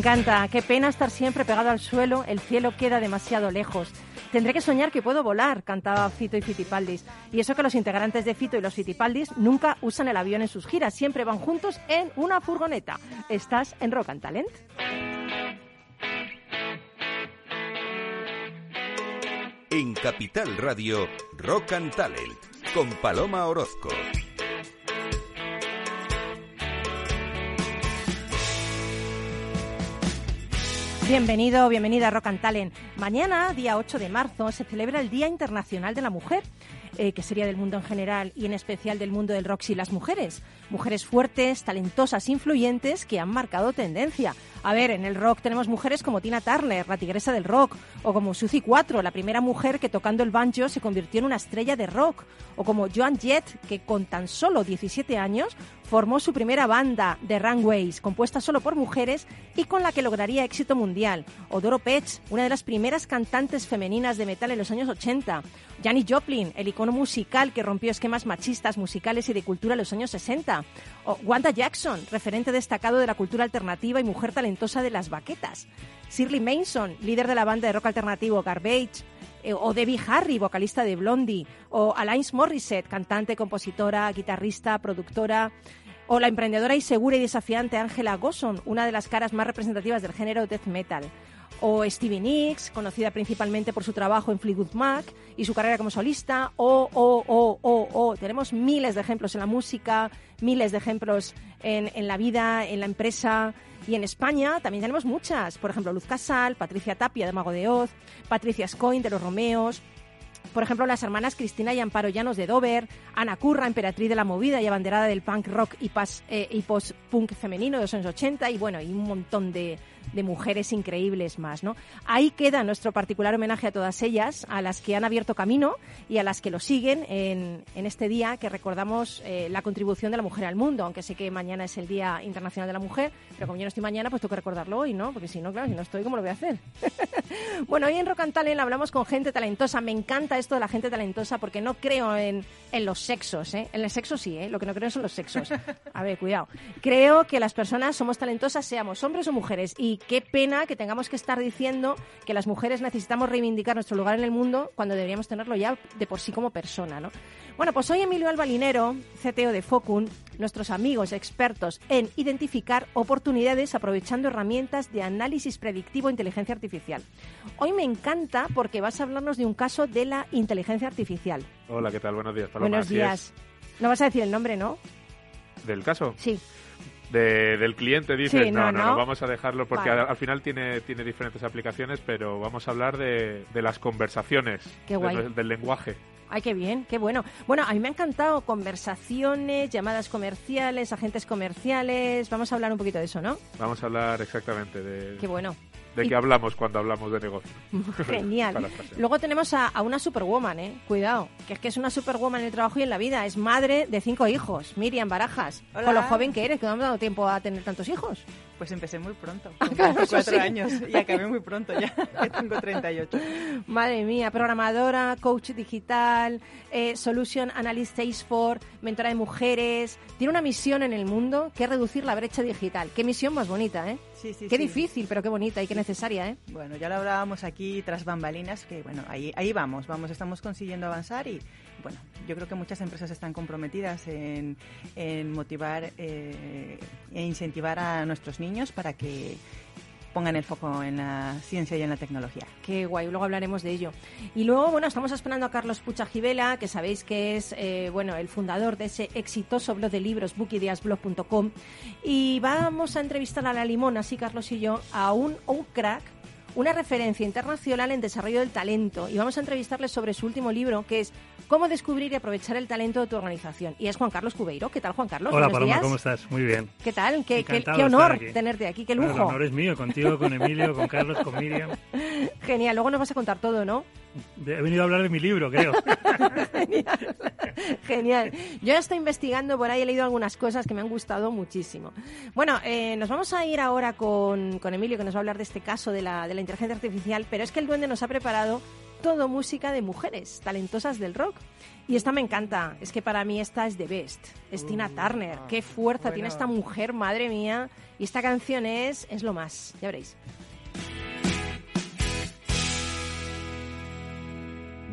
Encanta. Qué pena estar siempre pegado al suelo. El cielo queda demasiado lejos. Tendré que soñar que puedo volar, cantaba Fito y Fitipaldis. Y eso que los integrantes de Fito y los Fitipaldis nunca usan el avión en sus giras, siempre van juntos en una furgoneta. Estás en Rock and Talent. En Capital Radio, Rock and Talent, con Paloma Orozco. Bienvenido, bienvenida a Rock and Talent. Mañana, día 8 de marzo, se celebra el Día Internacional de la Mujer. Eh, que sería del mundo en general y en especial del mundo del rock y las mujeres. Mujeres fuertes, talentosas, influyentes que han marcado tendencia. A ver, en el rock tenemos mujeres como Tina Turner, la tigresa del rock, o como Suzy 4, la primera mujer que tocando el banjo se convirtió en una estrella de rock, o como Joan Jett, que con tan solo 17 años formó su primera banda, The Runways, compuesta solo por mujeres y con la que lograría éxito mundial, o Doro Petch, una de las primeras cantantes femeninas de metal en los años 80, Janis Joplin, el icono musical que rompió esquemas machistas musicales y de cultura en los años 60, o Wanda Jackson, referente destacado de la cultura alternativa y mujer talentosa de las baquetas. Shirley Manson, líder de la banda de rock alternativo Garbage, eh, o Debbie Harry, vocalista de Blondie, o Alanis Morissette, cantante, compositora, guitarrista, productora, o la emprendedora y segura y desafiante Angela Gosson, una de las caras más representativas del género death metal o Stevie Nicks, conocida principalmente por su trabajo en Fleetwood Mac y su carrera como solista, o, o, o, o, o. Tenemos miles de ejemplos en la música, miles de ejemplos en, en la vida, en la empresa, y en España también tenemos muchas. Por ejemplo, Luz Casal, Patricia Tapia de Mago de Oz, Patricia Scoin de Los Romeos, por ejemplo, las hermanas Cristina y Amparo Llanos de Dover, Ana Curra, emperatriz de la movida y abanderada del punk rock y, eh, y post-punk femenino de los años 80, y bueno, y un montón de, de mujeres increíbles más, ¿no? Ahí queda nuestro particular homenaje a todas ellas, a las que han abierto camino y a las que lo siguen en, en este día que recordamos eh, la contribución de la mujer al mundo, aunque sé que mañana es el Día Internacional de la Mujer, pero como yo no estoy mañana, pues tengo que recordarlo hoy, ¿no? Porque si no, claro, si no estoy, ¿cómo lo voy a hacer? bueno, hoy en Rock and Talent hablamos con gente talentosa. Me encanta esto de la gente talentosa porque no creo en, en los sexos, ¿eh? En el sexo sí, ¿eh? Lo que no creo son los sexos. A ver, cuidado. Creo que las personas somos talentosas, seamos hombres o mujeres, qué pena que tengamos que estar diciendo que las mujeres necesitamos reivindicar nuestro lugar en el mundo cuando deberíamos tenerlo ya de por sí como persona, ¿no? Bueno, pues hoy Emilio Albalinero, CTO de Focun, nuestros amigos expertos en identificar oportunidades aprovechando herramientas de análisis predictivo e inteligencia artificial. Hoy me encanta porque vas a hablarnos de un caso de la inteligencia artificial. Hola, ¿qué tal? Buenos días, Paloma. Buenos días. No vas a decir el nombre, ¿no? ¿Del caso? Sí del cliente, dices, no, no, no, vamos a dejarlo porque al, final tiene, tiene diferentes aplicaciones, pero vamos a hablar de, de las conversaciones, del lenguaje. Ay, qué bien, qué bueno. Bueno, a mí me ha encantado conversaciones, llamadas comerciales, agentes comerciales. Vamos a hablar un poquito de eso, ¿no? Vamos a hablar exactamente de... Qué bueno de qué hablamos cuando hablamos de negocio. Genial. Luego tenemos a, una superwoman, ¿eh? Cuidado, que es que es una superwoman en el trabajo y en la vida. Es madre de cinco hijos, Miriam Barajas. Con lo joven que eres, que no ha dado tiempo a tener tantos hijos. Pues empecé muy pronto, con cuatro años, y acabé muy pronto ya, que tengo 38. Madre mía, programadora, coach digital, eh, Solution Analyst Salesforce, mentora de mujeres. Tiene una misión en el mundo que es reducir la brecha digital. Qué misión más bonita, ¿eh? Sí, sí, qué difícil, pero qué bonita y qué necesaria, ¿eh? Bueno, ya lo hablábamos aquí tras bambalinas, que bueno, ahí, ahí vamos, vamos, estamos consiguiendo avanzar y bueno, yo creo que muchas empresas están comprometidas en, motivar eh, e incentivar a nuestros niños para que pongan el foco en la ciencia y en la tecnología. Qué guay, luego hablaremos de ello. Y luego, bueno, estamos esperando a Carlos Pucha Gibela, que sabéis que es, eh, bueno, el fundador de ese exitoso blog de libros, bookideasblog.com, y vamos a entrevistar a la limón, así Carlos y yo, a un, un crack una referencia internacional en desarrollo del talento y vamos a entrevistarle sobre su último libro que es Cómo descubrir y aprovechar el talento de tu organización. Y es Juan Carlos Cubeiro. ¿Qué tal, Juan Carlos? Hola, Paloma, ¿cómo estás? Muy bien. ¿Qué tal? Qué, qué, honor tenerte aquí, qué lujo. el honor es mío, contigo, con Emilio, con Carlos, con Miriam. Genial, luego nos vas a contar todo, ¿no? He venido a hablar de mi libro, creo. Genial. Genial. Yo ya estoy investigando por ahí, he leído algunas cosas que me han gustado muchísimo. Bueno, eh, nos vamos a ir ahora con, con, Emilio, que nos va a hablar de este caso de la, de la inteligencia artificial, pero es que el duende nos ha preparado todo música de mujeres talentosas del rock. Y esta me encanta, es que para mí esta es The Best, es Tina uh, Turner. Qué ah, fuerza tiene esta mujer, madre mía. Y esta canción es, es lo más, ya veréis.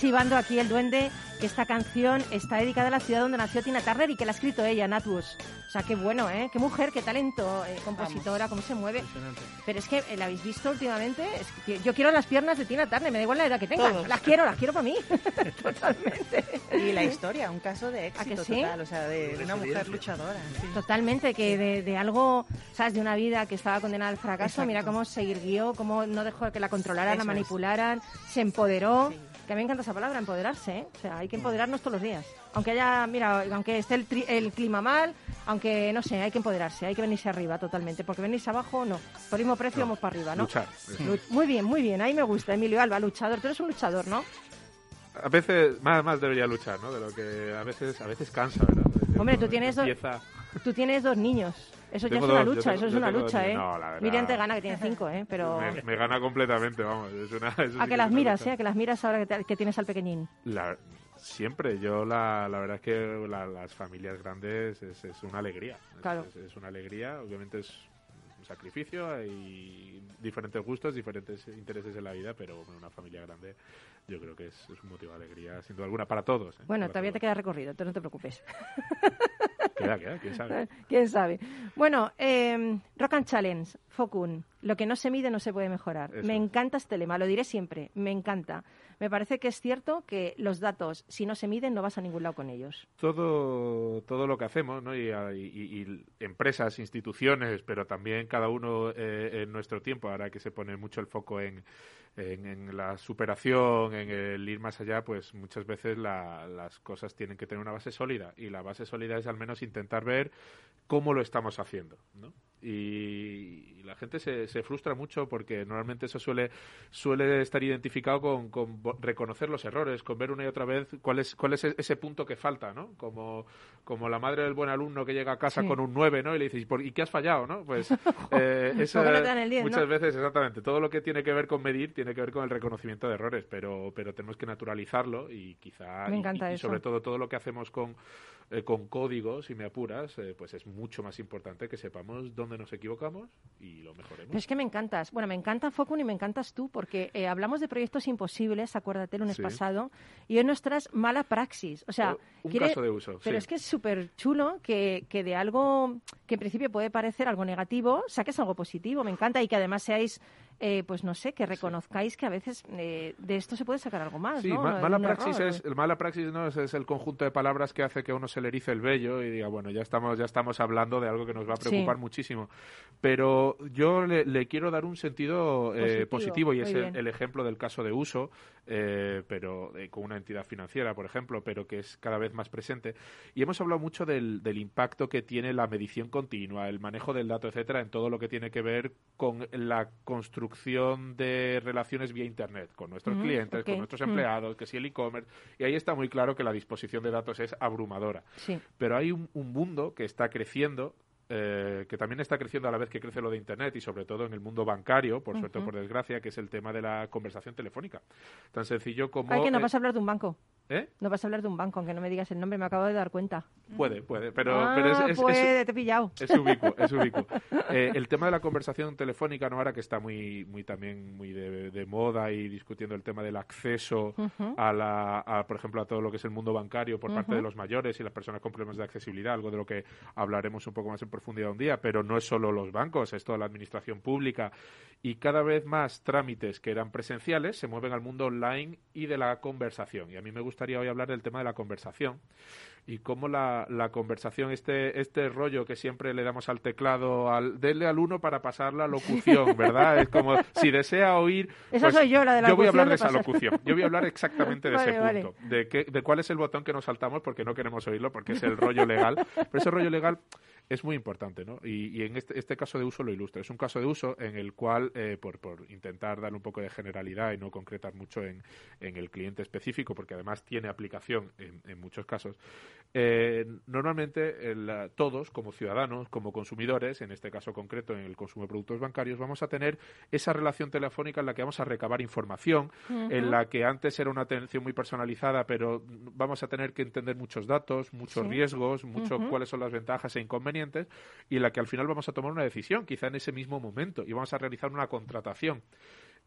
Chivando aquí el duende que esta canción está dedicada a la ciudad donde nació Tina Turner y que la ha escrito ella, Natwus. O sea, qué bueno, ¿eh? Qué mujer, qué talento, eh, compositora, cómo se mueve. Pero es que eh, la habéis visto últimamente. yo quiero las piernas de Tina Turner, me da igual la edad que tenga. Las quiero, las quiero para mí. Totalmente. Y la historia, un caso de éxito total, o sea, de, una mujer luchadora. Totalmente, que de, algo, ¿sabes? De una vida que estaba condenada al fracaso, mira cómo se irguió, cómo no dejó que la controlaran, la manipularan, se empoderó. Que a mí me encanta esa palabra, empoderarse, ¿eh? O sea, hay que empoderarnos todos los días. Aunque haya, mira, aunque esté el, el clima mal, aunque, no sé, hay que empoderarse, hay que venirse arriba totalmente, porque venirse abajo, no. Por el mismo precio vamos para arriba, ¿no? Luchar. Muy bien, muy bien, ahí me gusta. Emilio Alba, luchador. Tú eres un luchador, ¿no? A veces, más, más debería luchar, ¿no? De lo que a veces, a veces cansa, ¿verdad? Hombre, tú tienes, dos, tú tienes dos niños. Eso ya es una lucha, eso es una lucha, ¿eh? No, Miriam te gana, que tiene cinco, ¿eh? Pero... Me, gana completamente, vamos. Es una, a que las miras, ¿eh? A que las miras ahora que, tienes al pequeñín. siempre. Yo, la, la verdad es que las familias grandes es, es una alegría. Claro. Es, una alegría, obviamente es un sacrificio, hay diferentes gustos, diferentes intereses en la vida, pero una familia grande yo creo que es, un motivo de alegría, sin duda alguna, para todos. ¿eh? Bueno, todavía te queda recorrido, entonces no te preocupes. Queda, queda, quién sabe. quién sabe. Bueno, eh, Rock and Challenge, Focun. Lo que no se mide no se puede mejorar. Me encanta este lema, lo diré siempre, me encanta. Me parece que es cierto que los datos, si no se miden, no vas a ningún lado con ellos. Todo, todo lo que hacemos, ¿no? y, y, empresas, instituciones, pero también cada uno eh, en nuestro tiempo, ahora que se pone mucho el foco en en, la superación, en el ir más allá, pues muchas veces las cosas tienen que tener una base sólida y la base sólida es al menos intentar ver cómo lo estamos haciendo, ¿no? Y, la gente se, se, frustra mucho porque normalmente eso suele, suele estar identificado con, con, reconocer los errores, con ver una y otra vez cuál es, cuál es ese punto que falta, ¿no? Como, como la madre del buen alumno que llega a casa con un 9, ¿no? Y le dices, ¿y qué has fallado, no? Pues eh, muchas veces, exactamente, todo lo que tiene que ver con medir tiene que ver con el reconocimiento de errores, pero, pero tenemos que naturalizarlo y quizá, y, sobre todo todo lo que hacemos con, eh, con código, si me apuras, eh, pues es mucho más importante que sepamos dónde nos equivocamos y lo mejoremos. es que me encantas. Bueno, me encanta Focun y me encantas tú, porque eh, hablamos de proyectos imposibles, acuérdate, el lunes pasado, y hoy nos traes mala praxis. O sea, un caso de uso. Pero es que es súper chulo que, que de algo que en principio puede parecer algo negativo, saques algo positivo. Me encanta y que además seáis eh, pues no sé, que reconozcáis que a veces eh, de esto se puede sacar algo más, Sí, ¿no? ma- mala error. praxis es el mala praxis no es, es el conjunto de palabras que hace que uno se le erice el vello y diga bueno ya estamos ya estamos hablando de algo que nos va a Sí. preocupar muchísimo pero yo le, le quiero dar un sentido eh, Positivo, positivo, y es el, el ejemplo del caso de uso eh, pero eh, con una entidad financiera por ejemplo pero que es cada vez más presente y hemos hablado mucho del, del impacto que tiene la medición continua el manejo del dato etcétera en todo lo que tiene que ver con la construcción de relaciones vía internet con nuestros Mm, clientes con nuestros Mm. empleados que si el e-commerce y ahí está muy claro que la disposición de datos es abrumadora Sí. pero hay un, un mundo que está creciendo eh, que también está creciendo a la vez que crece lo de Internet y sobre todo en el mundo bancario, por suerte o por desgracia, que es el tema de la conversación telefónica. Tan sencillo como... Ay, que no eh, vas a hablar de un banco. ¿eh? No vas a hablar de un banco, aunque no me digas el nombre, me acabo de dar cuenta. Puede, puede, pero, ah, pero es, es- es- puede, te he pillado. es ubicuo, es ubicuo. Eh, el tema de la conversación telefónica, ¿no? Ahora que está muy, muy también muy de, de moda y discutiendo el tema del acceso a la, a, por ejemplo, a todo lo que es el mundo bancario por parte de los mayores y las personas con problemas de accesibilidad, algo de lo que hablaremos un poco más en profundidad un día, pero no es solo los bancos, es toda la administración pública y cada vez más trámites que eran presenciales se mueven al mundo online y de la conversación. Y a mí me gustaría hoy hablar del tema de la conversación y cómo la, la conversación, este, este rollo que siempre le damos al teclado, al, denle al uno para pasar la locución, ¿verdad? Es como si desea oír... Esa pues, soy yo, la de la Yo voy a hablar de de esa locución. Yo voy a hablar exactamente de ese Vale, punto. De, qué, de cuál es el botón que nos saltamos porque no queremos oírlo, porque es el rollo legal. Pero ese rollo legal es muy importante, ¿no? Y, y en este, este caso de uso lo ilustra. Es un caso de uso en el cual, eh, por, por intentar dar un poco de generalidad y no concretar mucho en, en el cliente específico, porque además tiene aplicación en, en muchos casos, eh, normalmente el, eh, todos, como ciudadanos, como consumidores, en este caso concreto en el consumo de productos bancarios, vamos a tener esa relación telefónica en la que vamos a recabar información, en la que antes era una atención muy personalizada, pero vamos a tener que entender muchos datos, muchos Sí. riesgos, mucho cuáles son las ventajas e inconvenientes, y en la que al final vamos a tomar una decisión, quizá en ese mismo momento, y vamos a realizar una contratación.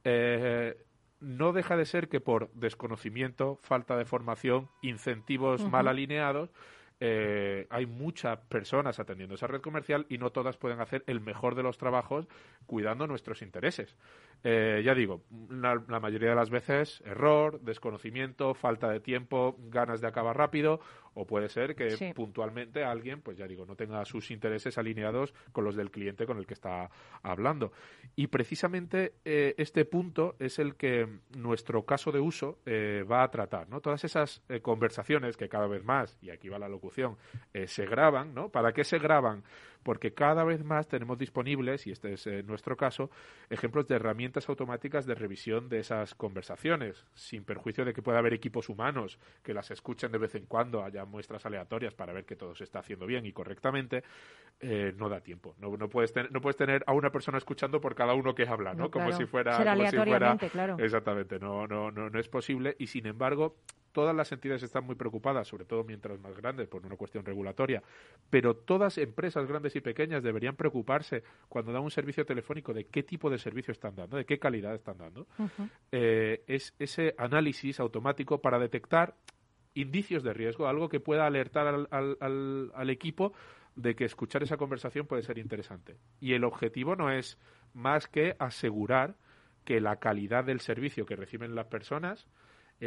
Eh, no deja de ser que por desconocimiento, falta de formación, incentivos mal alineados, eh, hay muchas personas atendiendo esa red comercial y no todas pueden hacer el mejor de los trabajos cuidando nuestros intereses. Eh, ya digo, la, la mayoría de las veces error, desconocimiento, falta de tiempo, ganas de acabar rápido, o puede ser que Sí. puntualmente alguien, pues ya digo, no tenga sus intereses alineados con los del cliente con el que está hablando. Y precisamente eh, este punto es el que nuestro caso de uso eh, va a tratar, ¿no? Todas esas conversaciones que cada vez más, y aquí va la locución, se graban, ¿no? ¿Para qué se graban? Porque cada vez más tenemos disponibles, y este es eh, nuestro caso, ejemplos de herramientas automáticas de revisión de esas conversaciones, sin perjuicio de que pueda haber equipos humanos que las escuchen de vez en cuando, haya muestras aleatorias para ver que todo se está haciendo bien y correctamente, eh, no da tiempo. No, no, puedes tener, no puedes tener a una persona escuchando por cada uno que habla, ¿no? No, como si fuera... Será como si fuera- claro. Exactamente, no, no, no, no es posible y sin embargo todas las entidades están muy preocupadas, sobre todo mientras más grandes, por una cuestión regulatoria, pero todas empresas grandes y pequeñas deberían preocuparse cuando dan un servicio telefónico de qué tipo de servicio están dando, de qué calidad están dando. Eh, es ese análisis automático para detectar indicios de riesgo, algo que pueda alertar al, al- al- al equipo de que escuchar esa conversación puede ser interesante. Y el objetivo no es más que asegurar que la calidad del servicio que reciben las personas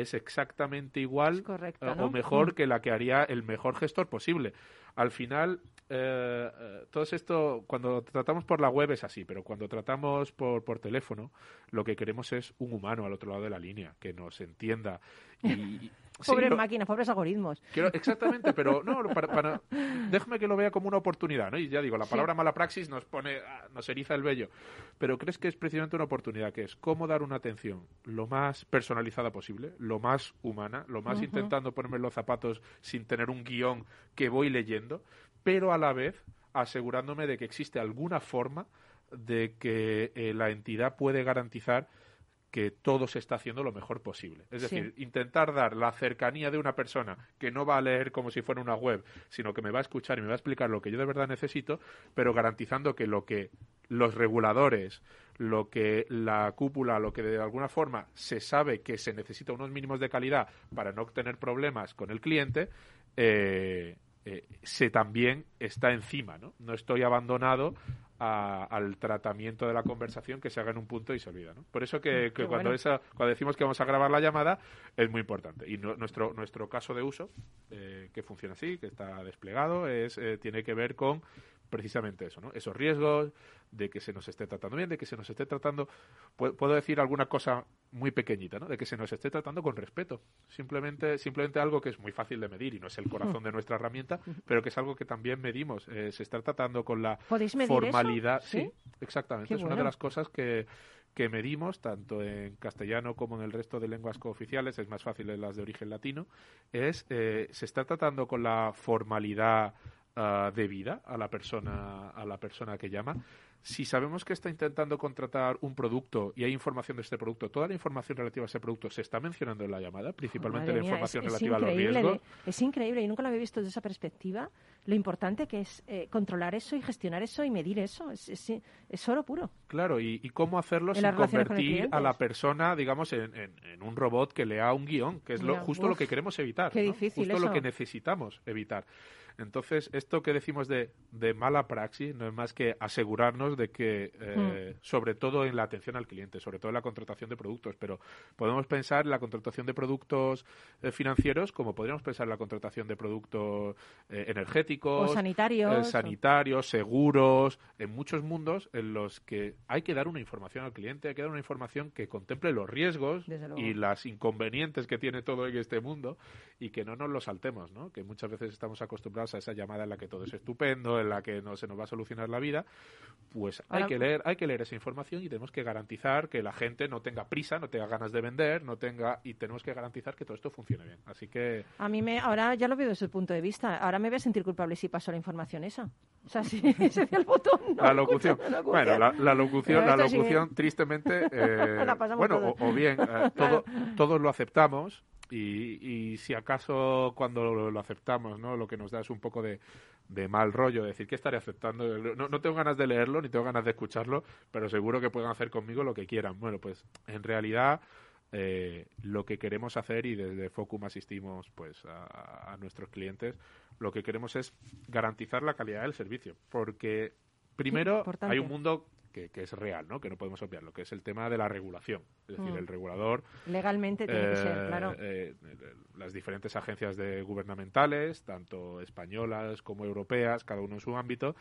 es exactamente igual correcta, eh, ¿no? o mejor Mm. que la que haría el mejor gestor posible. Al final, eh, eh, todo esto, cuando tratamos por la web es así, pero cuando tratamos por, por teléfono, lo que queremos es un humano al otro lado de la línea, que nos entienda. Y, Pobres lo- máquinas, pobres algoritmos. Quiero- exactamente, pero no, para, para- déjame que lo vea como una oportunidad, ¿no? Y ya digo, la palabra mala praxis nos pone, ah, nos eriza el vello. Pero crees que es precisamente una oportunidad, que es cómo dar una atención lo más personalizada posible, lo más humana, lo más intentando ponerme los zapatos sin tener un guion que voy leyendo, pero a la vez asegurándome de que existe alguna forma de que eh, la entidad puede garantizar que todo se está haciendo lo mejor posible. Es Sí. decir, intentar dar la cercanía de una persona que no va a leer como si fuera una web, sino que me va a escuchar y me va a explicar lo que yo de verdad necesito, pero garantizando que lo que los reguladores, lo que la cúpula, lo que de alguna forma se sabe que se necesita unos mínimos de calidad para no tener problemas con el cliente, eh, eh, se también está encima, ¿no? No estoy abandonado al tratamiento de la conversación que se haga en un punto y se olvida. ¿no? Por eso que, Mm, cuando, esa, cuando decimos que vamos a grabar la llamada es muy importante. Y nuestro, nuestro caso de uso, eh, que funciona así, que está desplegado, es eh, tiene que ver con precisamente eso, ¿no? Esos riesgos de que se nos esté tratando bien, de que se nos esté tratando, puedo decir alguna cosa muy pequeñita, ¿no? De que se nos esté tratando con respeto. Simplemente, simplemente algo que es muy fácil de medir y no es el corazón de nuestra herramienta, pero que es algo que también medimos. Eh, se está tratando con la formalidad. ¿Sí? exactamente. es una de las cosas que que medimos, tanto en castellano como en el resto de lenguas cooficiales, es más fácil en las de origen latino, es eh, se está tratando con la formalidad uh, debida a la persona a la persona que llama si sabemos que está intentando contratar un producto y hay información de este producto, toda la información relativa a ese producto se está mencionando en la llamada, principalmente la información relativa a los riesgos. Es increíble y nunca lo había visto desde esa perspectiva, lo importante que es eh, controlar eso y gestionar eso y medir eso. Es, es, es oro puro. Claro, y, y cómo hacerlo sin convertir a la persona, digamos, en, en, en, un robot que lea un guion, que es lo, justo uf, lo que queremos evitar. Qué ¿no? difícil Justo eso. lo que necesitamos evitar. Entonces, esto que decimos de, de, mala praxis no es más que asegurarnos de que, eh, mm. sobre todo en la atención al cliente, sobre todo en la contratación de productos, pero podemos pensar en la contratación de productos eh, financieros como podríamos pensar en la contratación de productos eh, energéticos, o sanitarios, sanitarios, seguros, en muchos mundos en los que hay que dar una información al cliente, hay que dar una información que contemple los riesgos y las inconvenientes que tiene todo en este mundo y que no nos lo saltemos, ¿no? Que muchas veces estamos acostumbrados a esa llamada en la que todo es estupendo, en la que no se nos va a solucionar la vida, pues hay Ahora, que leer, hay que leer esa información y tenemos que garantizar que la gente no tenga prisa, no tenga ganas de vender, no tenga y tenemos que garantizar que todo esto funcione bien. Así que a mí me ahora ya lo veo desde su punto de vista. Ahora me voy a sentir culpable si paso la información esa. O sea, si se el botón. No la locución. no bueno, la, la locución, Pero la locución, tristemente, eh, bueno, o, o bien eh, todo, todos lo aceptamos y, y si acaso cuando lo, lo aceptamos, ¿no? Lo que nos da es un poco de, de mal rollo, decir que estaré aceptando. No, no, tengo ganas de leerlo ni tengo ganas de escucharlo, pero seguro que pueden hacer conmigo lo que quieran. Bueno, pues en realidad eh, lo que queremos hacer y desde Focum asistimos pues a, a, nuestros clientes, lo que queremos es garantizar la calidad del servicio, porque primero hay un mundo que, que, es real, ¿no? Que no podemos obviarlo, que es el tema de la regulación. Es decir, Mm. el regulador... Legalmente tiene que ser, eh, claro. eh, las diferentes agencias de gubernamentales, tanto españolas como europeas, cada uno en su ámbito,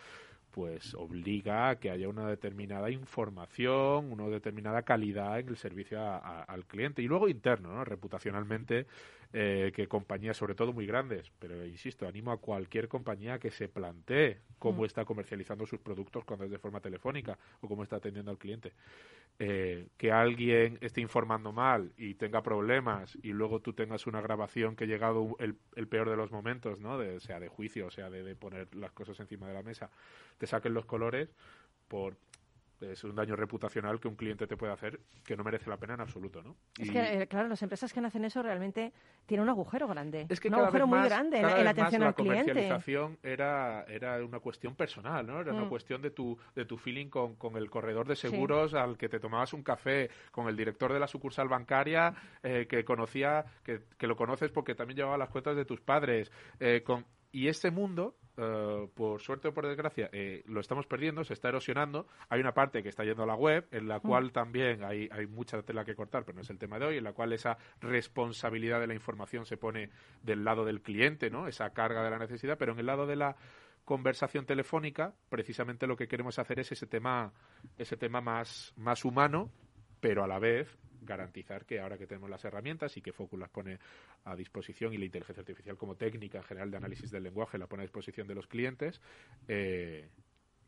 pues obliga a que haya una determinada información, una determinada calidad en el servicio a, a, al cliente. Y luego interno, ¿no? reputacionalmente, eh, que compañías, sobre todo muy grandes, pero insisto, animo a cualquier compañía que se plantee cómo Mm. está comercializando sus productos cuando es de forma telefónica o cómo está atendiendo al cliente. Eh, que alguien esté informando mal y tenga problemas y luego tú tengas una grabación que ha llegado el, el peor de los momentos, ¿no? De, sea de juicio, sea de, de poner las cosas encima de la mesa, te saquen los colores por es un daño reputacional que un cliente te puede hacer que no merece la pena en absoluto, ¿no? Es Y- que, eh, claro, las empresas que hacen eso realmente tienen un agujero grande. es que un agujero muy más- grande en, la atención la al cliente. comercialización era, era una cuestión personal, ¿no? Era una Mm. cuestión de tu, de tu feeling con, con el corredor de seguros al que te tomabas un café, con el director de la sucursal bancaria eh, que conocía, que, que lo conoces porque también llevaba las cuentas de tus padres, eh, con y ese mundo, eh, por suerte o por desgracia, eh, lo estamos perdiendo, se está erosionando. Hay una parte que está yendo a la web, en la cual también hay, hay mucha tela que cortar, pero no es el tema de hoy, en la cual esa responsabilidad de la información se pone del lado del cliente, ¿no? Esa carga de la necesidad, pero en el lado de la conversación telefónica, precisamente lo que queremos hacer es ese tema, ese tema más, más humano, pero a la vez garantizar que ahora que tenemos las herramientas y que Focus las pone a disposición y la inteligencia artificial como técnica general de análisis del lenguaje la pone a disposición de los clientes, eh,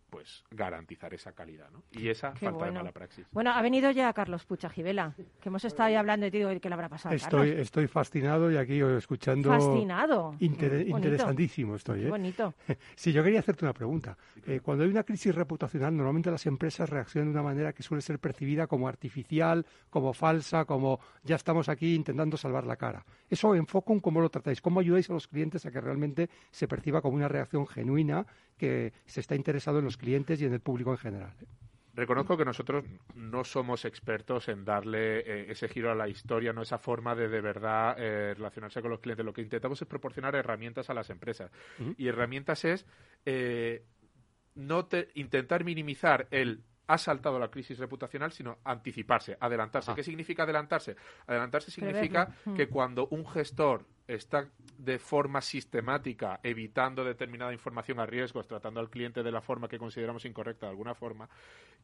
pues garantizar esa calidad, ¿no? Y esa Qué falta bueno. de mala praxis. Bueno, ha venido ya Carlos Pucha Gibela, que hemos estado ahí hablando y te digo, ¿qué le habrá pasado Estoy, Carlos? estoy fascinado y aquí escuchando. Fascinado. Inter- Bonito. interesantísimo estoy. Qué ¿eh? bonito. Sí, yo quería hacerte una pregunta. Eh, cuando hay una crisis reputacional, normalmente las empresas reaccionan de una manera que suele ser percibida como artificial, como falsa, como ya estamos aquí intentando salvar la cara. Eso en Focum, ¿cómo lo tratáis? ¿Cómo ayudáis a los clientes a que realmente se perciba como una reacción genuina que se está interesado en los clientes y en el público en general? ¿eh? Reconozco que nosotros no somos expertos en darle eh, ese giro a la historia, no esa forma de de verdad eh, relacionarse con los clientes. Lo que intentamos es proporcionar herramientas a las empresas. Y herramientas es eh, no te, intentar minimizar el ha saltado la crisis reputacional, sino anticiparse, adelantarse. Ah. ¿Qué significa adelantarse? Adelantarse significa Preverlo. Mm. que cuando un gestor está de forma sistemática evitando determinada información a riesgos, tratando al cliente de la forma que consideramos incorrecta de alguna forma,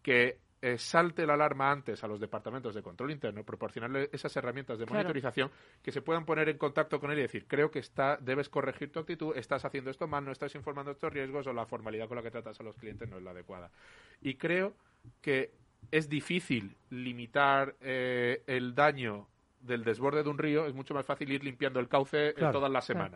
que eh, salte la alarma antes a los departamentos de control interno, proporcionarle esas herramientas de Claro. monitorización que se puedan poner en contacto con él y decir, creo que está, debes corregir tu actitud, estás haciendo esto mal, no estás informando estos riesgos o la formalidad con la que tratas a los clientes no es la adecuada. Y creo que es difícil limitar eh, el daño del desborde de un río, es mucho más fácil ir limpiando el cauce eh, Claro. todas las Claro.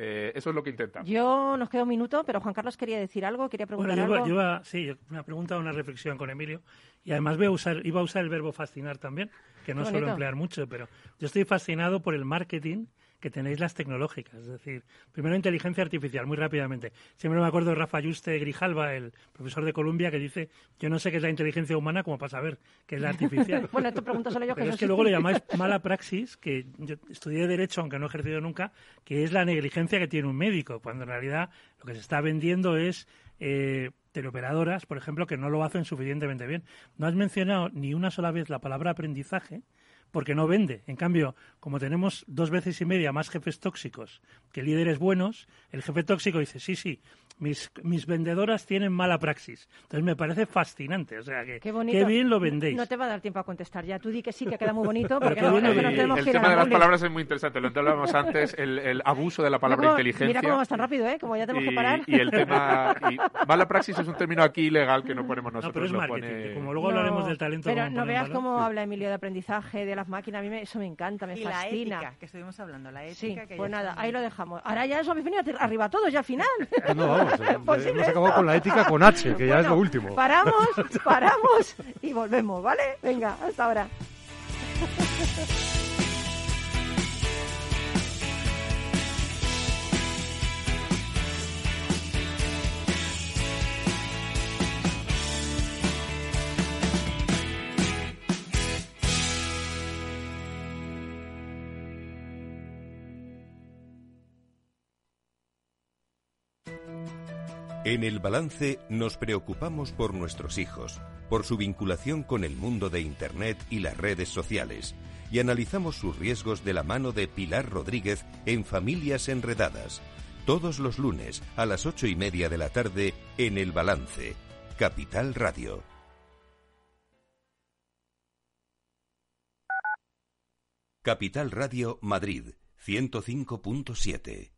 Eh, eso es lo que intentamos. Yo nos queda un minuto, pero Juan Carlos quería decir algo, quería Bueno, preguntar yo iba, algo. yo iba- sí, yo- una pregunta, una reflexión con Emilio. Y además voy a usar, iba a usar el verbo fascinar también, que no suelo emplear mucho, pero yo estoy fascinado por el marketing que tenéis las tecnológicas. Es decir, primero inteligencia artificial, muy rápidamente. Siempre me acuerdo de Rafa Yuste Grijalva, el profesor de Columbia, que dice, yo no sé qué es la inteligencia humana como para saber qué es la artificial. Bueno, esto pregúntaselo yo, Pero que es que luego le llamáis mala praxis, que yo estudié Derecho, aunque no he ejercido nunca, que es la negligencia que tiene un médico, cuando en realidad lo que se está vendiendo es eh, teleoperadoras, por ejemplo, que no lo hacen suficientemente bien. No has mencionado ni una sola vez la palabra aprendizaje, porque no vende. En cambio, como tenemos dos veces y media más jefes tóxicos que líderes buenos, el jefe tóxico dice, sí, sí, mis, mis vendedoras tienen mala praxis. Entonces me parece fascinante. O sea, que Qué bonito. bien lo vendéis. No te va a dar tiempo a contestar ya. Tú di que sí, que queda muy bonito, porque qué no, que vendéis. tenemos el que tema la de las palabras es muy interesante. Lo hablábamos antes, el, el abuso de la palabra Mira cómo- inteligencia. Mira cómo vas tan rápido, ¿eh? Como ya tenemos que y, parar. y el tema. Y, mala praxis es un término aquí ilegal que no ponemos nosotros. No, pero es lo marketing. pone- que como luego No, hablaremos del talento. Pero no veas cómo habla Emilio de aprendizaje, de las máquinas. A mí me- eso me encanta, me y la fascina. ética, que estuvimos hablando, la Sí, ética. que pues nada, ahí lo dejamos. Ahora ya eso habéis venido arriba todos ya al final. Pues no, hemos acabado con la ética con H, que ya es lo último. Paramos, paramos y volvemos, ¿vale? Venga, hasta ahora. En el balance nos preocupamos por nuestros hijos, por su vinculación con el mundo de Internet y las redes sociales, y analizamos sus riesgos de la mano de Pilar Rodríguez en Familias Enredadas, todos los lunes a las ocho y media de la tarde en el balance, Capital Radio. Capital Radio Madrid, 105.7.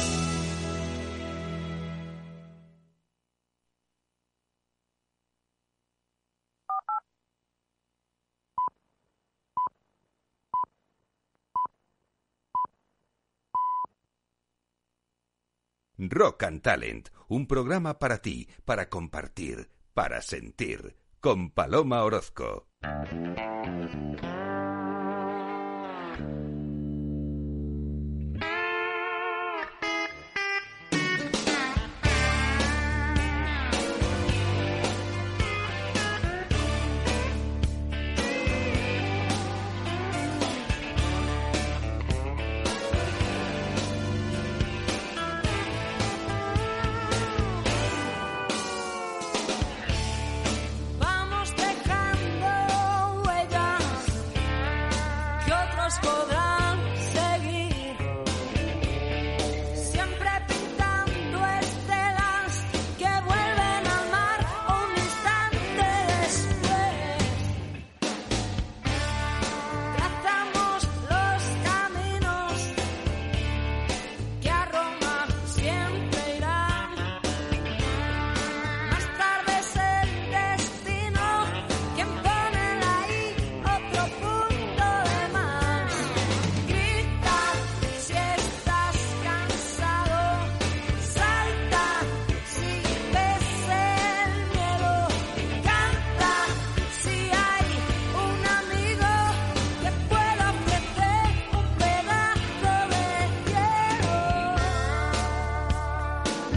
Rock and Talent, un programa para ti, para compartir, para sentir, con Paloma Orozco.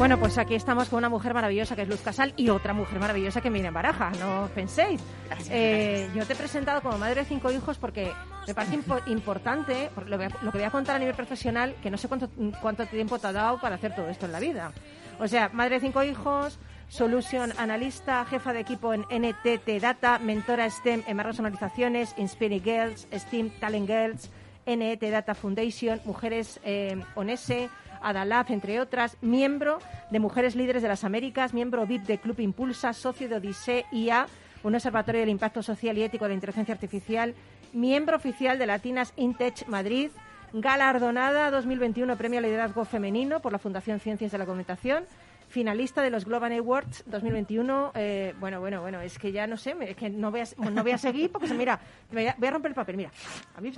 Bueno, pues aquí estamos con una mujer maravillosa que es Luz Casal y otra mujer maravillosa que mira en Baraja, no penséis. Eh, yo te he presentado como madre de cinco hijos porque me parece impo- importante, por lo, que- lo que voy a contar a nivel profesional, que no sé cuánto, cuánto tiempo te ha dado para hacer todo esto en la vida. O sea, madre de cinco hijos, solution analista, jefa de equipo en NTT Data, mentora STEM en varias organizaciones, Inspiring Girls, STEAM Talent Girls, NET Data Foundation, Mujeres eh, ONESE, Adalab, entre otras, miembro de Mujeres Líderes de las Américas, miembro VIP de Club Impulsa, socio de Odisea IA, un observatorio del impacto social y ético de la inteligencia artificial, miembro oficial de Latinas Intech Madrid, galardonada 2021 Premio a Liderazgo Femenino por la Fundación Ciencias de la Comunicación, finalista de los Global Awards 2021. eh, bueno, bueno, bueno, es que ya no sé, es que no voy a, no voy a seguir porque, se- mira, voy a, voy a romper el papel, mira. A mí,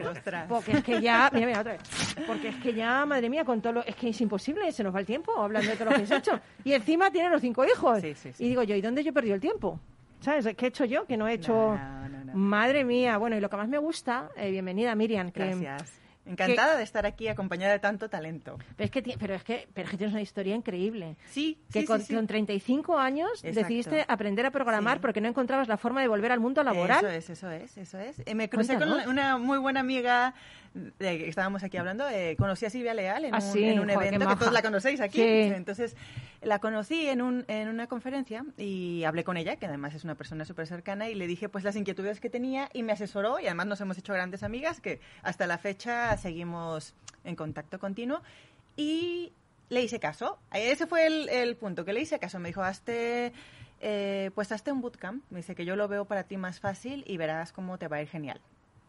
porque es que ya, mira, mira, otra vez. Porque es que ya, madre mía, con todo lo, es que es imposible, se nos va el tiempo hablando de todo lo que has hecho. Y encima tiene los cinco hijos. Sí, sí, sí. Y digo yo, ¿y dónde yo perdido el tiempo? ¿Sabes? ¿Qué he hecho yo? Que no he hecho... No, no, no. Madre mía, bueno, y lo que más me gusta, eh, bienvenida Miriam, que, Gracias. Encantada de estar aquí acompañada de tanto talento. pero es que, pero es que, pero es que tienes una historia increíble. Sí, Que sí, con, sí, sí. con 35 años Exacto. decidiste aprender a programar porque no encontrabas la forma de volver al mundo laboral. Eso es, eso es, eso es. Eh, me crucé Cuéntanos. con una muy buena amiga de que estábamos aquí hablando. eh, conocí a Silvia Leal en Ah, un, sí, en un evento que todos la conocéis aquí. Sí. Entonces, la conocí en, un, en una conferencia y hablé con ella, que además es una persona súper cercana, y le dije pues las inquietudes que tenía y me asesoró y además nos hemos hecho grandes amigas que hasta la fecha seguimos en contacto continuo. Y le hice caso. Ese fue el, el punto, que le hice caso. Me dijo, hazte, eh, pues hazte un bootcamp. Me dice que yo lo veo para ti más fácil y verás cómo te va a ir genial.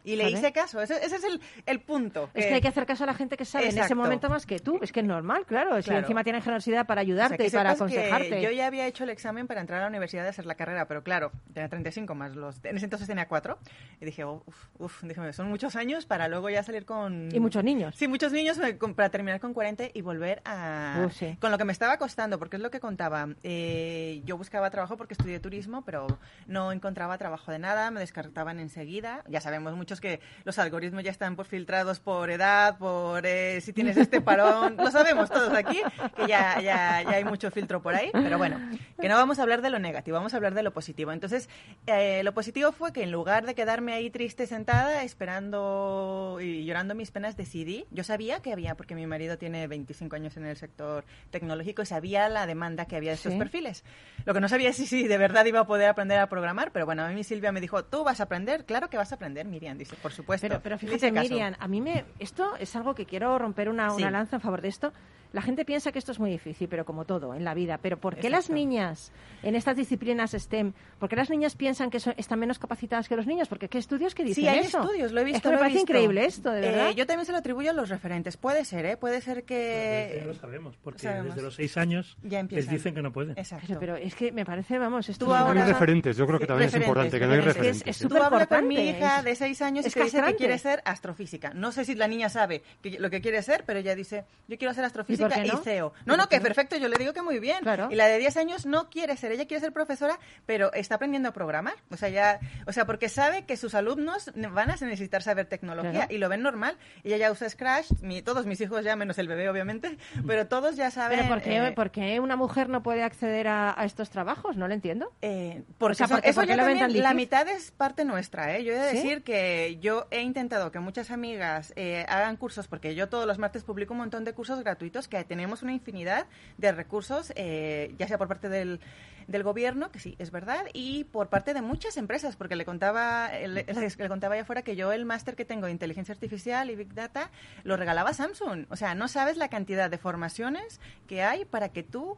Y le hice caso. Ese, ese es el, el punto. Es que hay que hacer caso a la gente que sabe en ese momento más que tú. Es que es normal, claro. Si Claro. encima tienen generosidad para O sea, ayudarte y para aconsejarte. yo ya había hecho el examen para entrar a la universidad y hacer la carrera, pero claro, tenía 35 más los... En ese entonces tenía 4. Y dije, uff, uf, dije, son muchos años para luego ya salir con... Y muchos niños. Sí, muchos niños eh, para terminar con 40 y volver a... Uf, sí. Con lo que me estaba costando, porque es lo que contaba. Eh, yo buscaba trabajo porque estudié turismo, pero no encontraba trabajo de nada, me descartaban enseguida. Ya sabemos muchos que los algoritmos ya están por filtrados por edad, por eh, si tienes este parón. lo sabemos todos aquí, que ya, ya, ya hay mucho filtro por ahí. Pero bueno, que no vamos a hablar de lo negativo, vamos a hablar de lo positivo. Entonces, eh, lo positivo fue que en lugar de quedarme ahí triste sentada, esperando y llorando mis penas, decidí. Yo sabía que había, porque mi marido tiene 25 años en el sector tecnológico y sabía la demanda que había de estos Sí. perfiles. Lo que no sabía es si, si de verdad iba a poder aprender a programar, pero bueno, a mí Silvia me dijo, tú vas a aprender, claro que vas a aprender, Miriam, dice, por supuesto. Pero, pero fíjate, caso. Miriam, a mí me. Esto es algo que quiero romper una, Sí. una lanza en favor de esto. La gente piensa que esto es muy difícil, pero como todo en la vida. Pero ¿por qué las Exacto. niñas en estas disciplinas STEM, por qué las niñas piensan que son- están menos capacitadas que los niños? Porque ¿qué estudios que dicen Sí, hay eso? estudios, lo he visto. Es que me lo parece visto. increíble esto, de Eh, verdad. yo también se lo atribuyo a los referentes. Puede ser, ¿eh? Puede ser Ya lo que... sabemos, porque sabemos. desde los seis años Ya les dicen que no pueden. Exacto. Pero, pero es que me parece, vamos, esto No ahora- hay referentes, yo creo que también es importante, que no hay referentes. Es. Tú hablas con mi hija de seis años y es te dice que quiere ser astrofísica. No sé si la niña sabe que- lo que quiere ser, pero ella dice, yo quiero ser astrofísica y, no? CEO. ¿Y No, no, que perfecto, yo le digo que muy bien. Claro. Y la de 10 años no quiere ser, ella quiere ser profesora, pero está aprendiendo a programar. O sea, ya, o sea, porque sabe que sus alumnos van a necesitar saber tecnología Claro. y lo ven normal. Ella ya usa Scratch, mi- todos mis hijos ya, menos el bebé, obviamente, pero todos ya saben. Pero ¿por qué, eh, por qué una mujer no puede acceder a, a estos trabajos? No lo entiendo. Eh, porque O sea, eso, ¿por qué- eso por qué ya lo ven también, tan la mitad es parte nuestra, ¿eh? Yo he de ¿Sí? decir que yo he intentado que muchas amigas eh, hagan cursos, porque yo todos los martes publico un montón de cursos gratuitos, que tenemos una infinidad de recursos, eh, ya sea por parte del, del gobierno, que sí, es verdad, y por parte de muchas empresas, porque le contaba, le, le contaba allá afuera que yo el máster que tengo de inteligencia artificial y Big Data lo regalaba Samsung. O sea, no sabes la cantidad de formaciones que hay para que tú...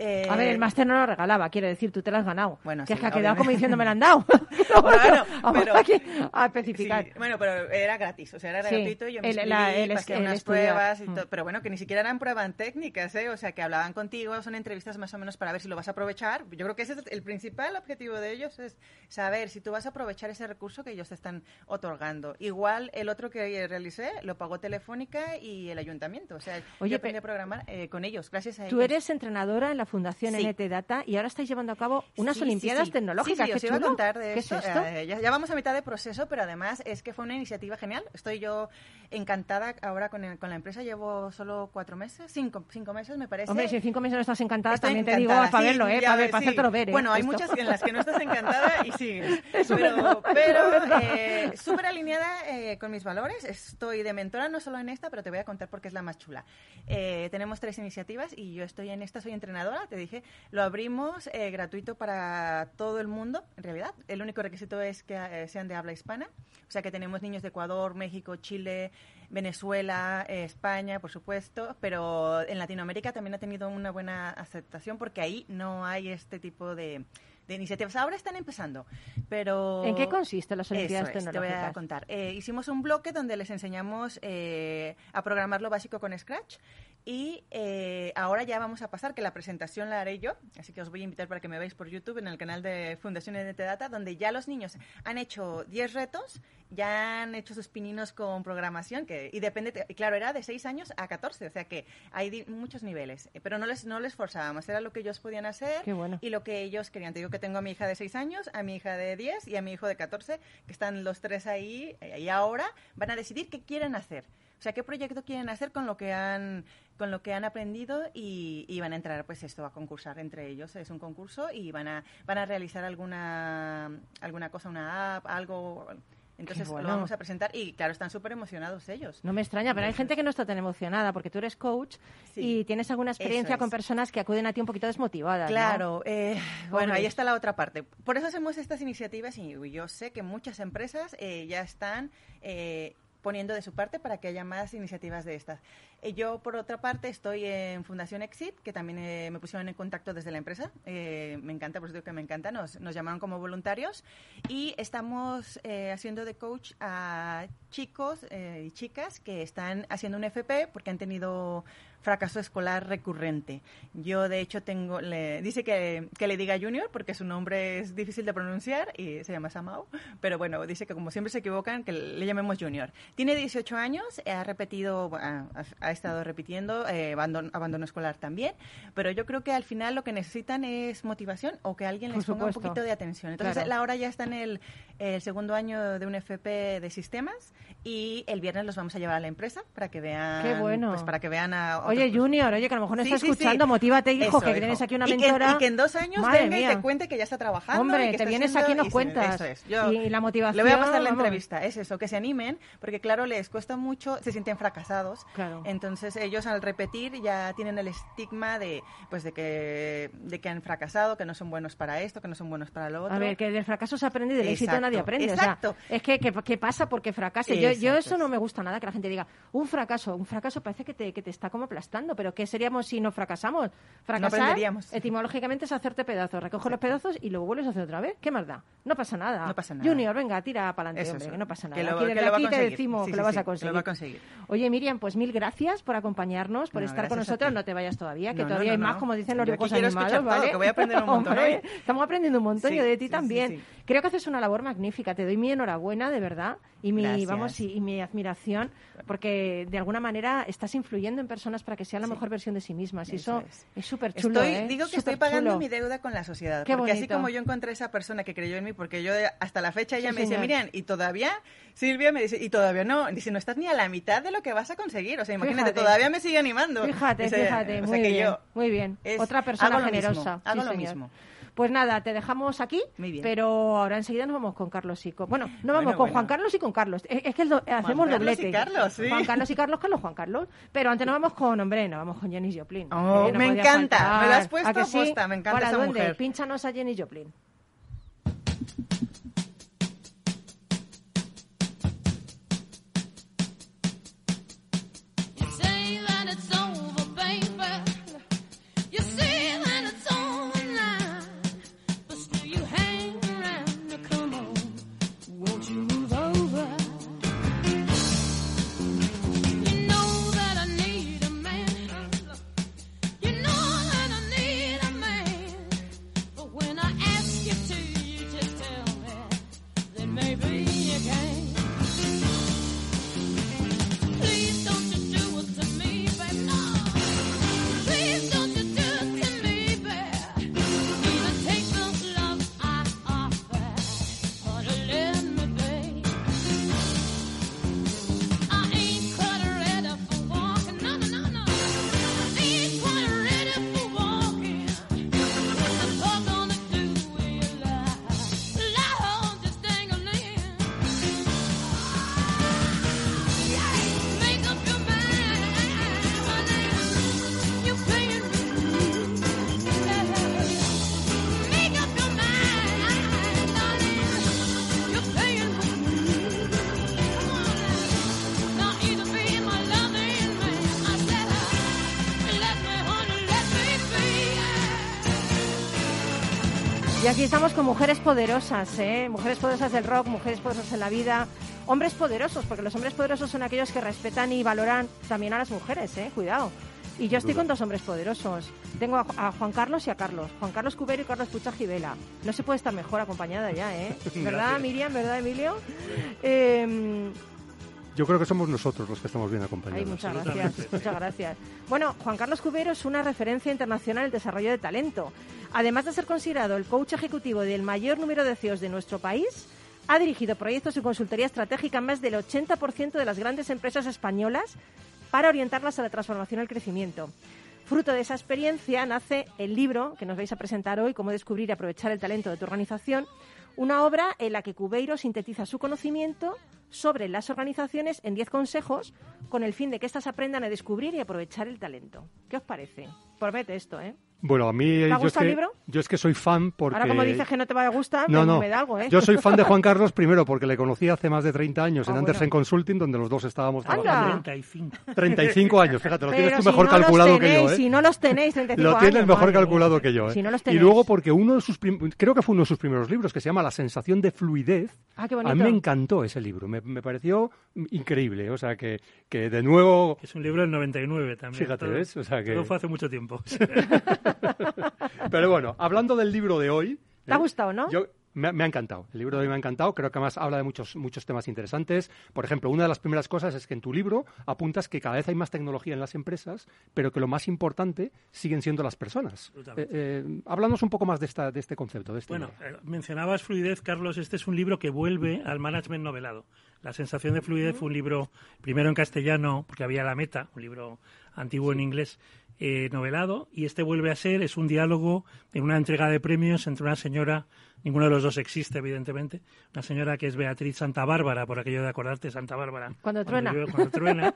eh, A ver, el máster no lo regalaba, quiere decir, tú te lo has ganado. Bueno, que sí, es que ha quedado obviamente. como diciendo me lo han dado. Pero Bueno, pero- aquí a especificar. Sí, bueno, pero era gratis, o sea, era Sí, gratuito y yo me el- inscribí, la- el- pasé el unas estudiar. pruebas y Mm. todo, pero bueno, que ni siquiera eran pruebas técnicas, ¿eh? O sea, que hablaban contigo, son entrevistas más o menos para ver si lo vas a aprovechar. Yo creo que ese es el principal objetivo de ellos, es saber si tú vas a aprovechar ese recurso que ellos te están otorgando. Igual el otro que realicé lo pagó Telefónica y el ayuntamiento, o sea, Oye, yo aprendí a programar eh, con ellos, gracias a ellos. Tú eres entrenadora en la Fundación Sí. NT Data y ahora estáis llevando a cabo unas Sí, Olimpiadas sí. Tecnológicas. Sí, sí, ¡Qué os iba a chulo! contar de ¿Qué esto. es esto? Eh, ya, ya vamos a mitad de proceso, pero además es que fue una iniciativa genial. Estoy yo encantada ahora con, el- con la empresa. Llevo solo cuatro meses, cinco, cinco meses me parece. Hombre, si en cinco meses no estás encantada, Estoy también te digo para verlo, ¿eh? Para, ves, sí. hacértelo ver, ¿eh? Bueno, hay Esto. muchas en las que no estás encantada y sí. Eso pero verdad, eh, súper alineada eh, con mis valores. Estoy de mentora no solo en esta, pero te voy a contar porque es la más chula. Eh, tenemos tres iniciativas y yo estoy en esta, soy entrenadora, te dije. Lo abrimos eh, gratuito para todo el mundo, en realidad. El único requisito es que eh, sean de habla hispana. O sea que tenemos niños de Ecuador, México, Chile, Venezuela, eh, España, por supuesto, pero en Latinoamérica también ha tenido una buena aceptación porque ahí no hay este tipo de, de iniciativas. Ahora están empezando, pero... ¿En qué consisten las Olimpiadas es, te voy a Tecnológicas? contar. Eh, hicimos un bloque donde les enseñamos eh, a programar lo básico con Scratch y eh, ahora ya vamos a pasar, que la presentación la haré yo, así que os voy a invitar para que me veáis por YouTube en el canal de Fundación NT Data, donde ya los niños han hecho 10 retos, ya han hecho sus pininos con programación, que, y depende, y claro, era de 6 años a 14, o sea que hay muchos niveles, eh, pero no les, no les forzábamos, era lo que ellos podían hacer bueno. y lo que ellos querían. Te digo que tengo a mi hija de 6 años, a mi hija de 10 y a mi hijo de 14, que están los tres ahí, eh, y ahora van a decidir qué quieren hacer. O sea, qué proyecto quieren hacer con lo que han con lo que han aprendido y, y van a entrar pues esto a concursar entre ellos es un concurso y van a van a realizar alguna alguna cosa una app algo entonces bueno. lo vamos a presentar y claro están súper emocionados ellos No me extraña, pero hay gente que no está tan emocionada porque tú eres coach Sí. y tienes alguna experiencia con personas que acuden a ti un poquito desmotivadas. ¿no? Claro, eh, bueno, ahí está la otra parte. Por eso hacemos estas iniciativas y yo sé que muchas empresas eh, ya están eh, poniendo de su parte para que haya más iniciativas de estas. Eh, yo, por otra parte, estoy en Fundación Exit, que también eh, me pusieron en contacto desde la empresa. Eh, me encanta, por digo que me encanta. Nos, nos llamaron como voluntarios y estamos eh, haciendo de coach a chicos eh, y chicas que están haciendo un FP porque han tenido fracaso escolar recurrente. Yo, de hecho, tengo, le, dice que, que le diga Junior porque su nombre es difícil de pronunciar y se llama Samao, pero bueno, dice que como siempre se equivocan, que le llamemos Junior. Tiene 18 años, ha repetido, ha, ha estado repitiendo, eh, abandono, abandono escolar también, pero yo creo que al final lo que necesitan es motivación o que alguien les ponga un poquito de atención. Entonces, Claro. Laura ya está en el, el segundo año de un FP de sistemas y el viernes los vamos a llevar a la empresa para que vean, Qué bueno. pues, para que vean a Oye, otros- Junior, oye, que a lo mejor no Sí, está sí, sí. escuchando, motívate, hijo, Eso, que hijo. tienes aquí una Y que- mentora. Y que, en dos años Madre venga y mía. te cuente que ya está trabajando. y Hombre, que te vienes aquí y nos se- cuentas. Eso es. Yo Y- y la motivación, Le voy a pasar la vamos. entrevista, es eso, que se animen, porque claro, les cuesta mucho, se sienten fracasados. Claro. Entonces ellos al repetir ya tienen el estigma de, pues, de que, de que han fracasado, que no son buenos para esto, que no son buenos para lo otro. A ver, que del fracaso se aprende y del éxito Exacto, nadie aprende. O exacto. sea, es que, que, que pasa porque fracase. Yo, yo Exacto. eso no me gusta nada, que la gente diga, un fracaso, un fracaso parece que te, que te está como aplastando, pero ¿qué seríamos si no fracasamos? Fracasar, aprenderíamos. etimológicamente, es hacerte pedazos. Recojo los pedazos y luego vuelves a hacer otra vez. ¿Qué más da? No pasa nada. No pasa nada. Junior, venga, tira para adelante, hombre, que no pasa nada. Que lo- aquí que lo te conseguir. decimos Sí, que sí, lo vas a que lo conseguir. va a conseguir. Oye, Miriam, pues mil gracias por acompañarnos, por No, estar con nosotros. No te vayas todavía, que No, no, todavía hay más, como dicen los quiero animados, todo, ¿vale? que voy a aprender un montón Hombre, hoy. Estamos aprendiendo un montón Sí, y de ti sí, también. sí. Creo que haces una labor magnífica. Te doy mi enhorabuena, de verdad, y mi, Gracias. vamos, y, y mi admiración, porque de alguna manera estás influyendo en personas para que sean la Sí. mejor versión de sí mismas. Y Eso eso es. es súper chulo, Estoy, ¿eh? digo que estoy pagando mi deuda con la sociedad. Qué porque así bonito. como yo encontré esa persona que creyó en mí, porque yo hasta la fecha ella Sí, me dice. Miriam, y todavía, Silvia me dice, y todavía no, dice, no estás ni a la mitad de lo que vas a conseguir. O sea, imagínate, Fíjate. todavía me sigue animando. Fíjate, Dice, fíjate, o sea, muy que bien, yo muy bien. es- Otra persona hago lo mismo, generosa. hago sí, lo señor. mismo. Pues nada, te dejamos aquí, Muy bien. pero ahora enseguida nos vamos con Carlos y con... Bueno, no vamos Bueno, con bueno. Juan Carlos y con Carlos. Es, es que do- hacemos Carlos y doblete. Carlos, sí. Juan Carlos y Carlos, Carlos, Juan Carlos. Pero antes nos vamos con, hombre, nos vamos con Jenny Joplin. Oh, no me encanta, faltar. me lo has puesto ¿A que sí? me encanta Hola, esa duende, mujer. pínchanos a Jenny Joplin. You say that it's over, aquí estamos con mujeres poderosas, ¿eh? Mujeres poderosas del rock, mujeres poderosas en la vida, hombres poderosos, porque los hombres poderosos son aquellos que respetan y valoran también a las mujeres, ¿eh? Cuidado. Y yo estoy con dos hombres poderosos. Tengo a, a Juan Carlos y a Carlos. Juan Carlos Cubero y Carlos Pucha Gibela. No se puede estar mejor acompañada ya, ¿eh? ¿Verdad, Gracias. Miriam? ¿Verdad, Emilio? Eh, Yo creo que somos nosotros los que estamos bien acompañados. Ay, muchas gracias, muchas gracias. Bueno, Juan Carlos Cubero es una referencia internacional en el desarrollo de talento. Además de ser considerado el coach ejecutivo del mayor número de CEOs de nuestro país, ha dirigido proyectos y consultoría estratégica en más del 80% de las grandes empresas españolas para orientarlas a la transformación y el crecimiento. Fruto de esa experiencia nace el libro que nos vais a presentar hoy, Cómo descubrir y aprovechar el talento de tu organización, una obra en la que Cubeiro sintetiza su conocimiento sobre las organizaciones en 10 consejos con el fin de que éstas aprendan a descubrir y aprovechar el talento. ¿Qué os parece? Promete esto, ¿eh? Bueno, a mí ¿Te ha yo es, gustado que, el libro? yo es que soy fan porque... Ahora, como dices que no te va a gustar, No, me, no. me da algo, ¿eh? Yo soy fan de Juan Carlos primero porque le conocí hace más de 30 años en Ah, Andersen bueno. Consulting, donde los dos estábamos Anda. trabajando. 35. 35 años, fíjate, lo Pero tienes tú si mejor no calculado que yo, ¿eh? Si no los tenéis, 35 Lo tienes años, mejor madre calculado que yo, ¿eh? Si no los y luego porque uno de sus prim- creo que fue uno de sus primeros libros que se llama La sensación de fluidez. Ah, qué a bonito. mí me encantó ese libro, me, me pareció increíble, o sea que, que de nuevo Es un libro del 99 también. Fíjate, Todo- ¿ves? O sea que- todo fue hace mucho tiempo. Pero bueno, hablando del libro de hoy. ¿Te ha gustado, no? Yo, me, me ha encantado. El libro de hoy me ha encantado. Creo que además habla de muchos, muchos temas interesantes. Por ejemplo, una de las primeras cosas es que en tu libro apuntas que cada vez hay más tecnología en las empresas, pero que lo más importante siguen siendo las personas. Eh, Absolutamente. eh, háblanos un poco más de, esta, de este concepto. De este Bueno, eh, mencionabas fluidez, Carlos. Este es un libro que vuelve al management novelado. La sensación de fluidez fue un libro, primero en castellano, porque había La Meta, un libro antiguo en inglés, eh, novelado, y este vuelve a ser, es un diálogo en una entrega de premios entre una señora, ninguno de los dos existe, evidentemente, una señora que es Beatriz Santa Bárbara, por aquello de acordarte, Santa Bárbara. Cuando truena. cuando truena.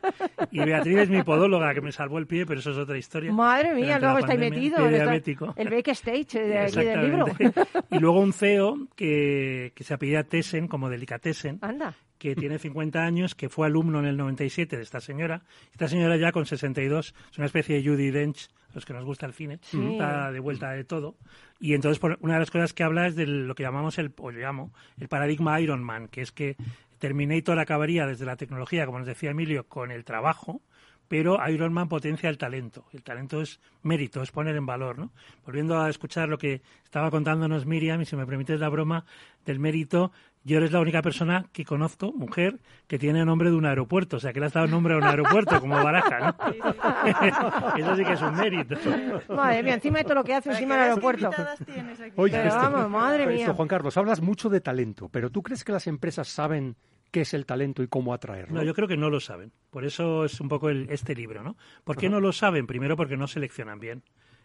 Y Beatriz es mi podóloga, que me salvó el pie, pero eso es otra historia. Madre mía, luego estáis metido. diabético. El backstage de aquí del libro. Y luego un CEO que, que se apellida Tessen, como Delicatessen, Anda. Que tiene 50 años, que fue alumno en el 97 de esta señora. Esta señora ya con 62 es una especie de Judy Dench, los que nos gusta el cine, Sí. está de vuelta de todo. Y entonces por- una de las cosas que habla es de lo que llamamos el, o llamo, el paradigma Iron Man, que es que Terminator acabaría desde la tecnología, como nos decía Emilio, con el trabajo, pero Iron Man potencia el talento. El talento es mérito, es poner en valor, ¿no? Volviendo a escuchar lo que estaba contándonos Miriam, y si me permites la broma del mérito, yo eres la única persona que conozco, mujer, que tiene nombre de un aeropuerto, o sea, que le has dado nombre a un aeropuerto, como Baraja, ¿no? Eso sí que es un mérito. Madre mía, encima de todo lo que hace encima del aeropuerto. invitadas tienes aquí. Oye, Pero esto- vamos, madre esto, mía. Juan Carlos, hablas mucho de talento, pero ¿tú crees que las empresas saben qué es el talento y cómo atraerlo? No, yo creo que no lo saben. Por eso es un poco el- este libro, ¿no? ¿Por qué no lo saben? Primero porque no seleccionan bien.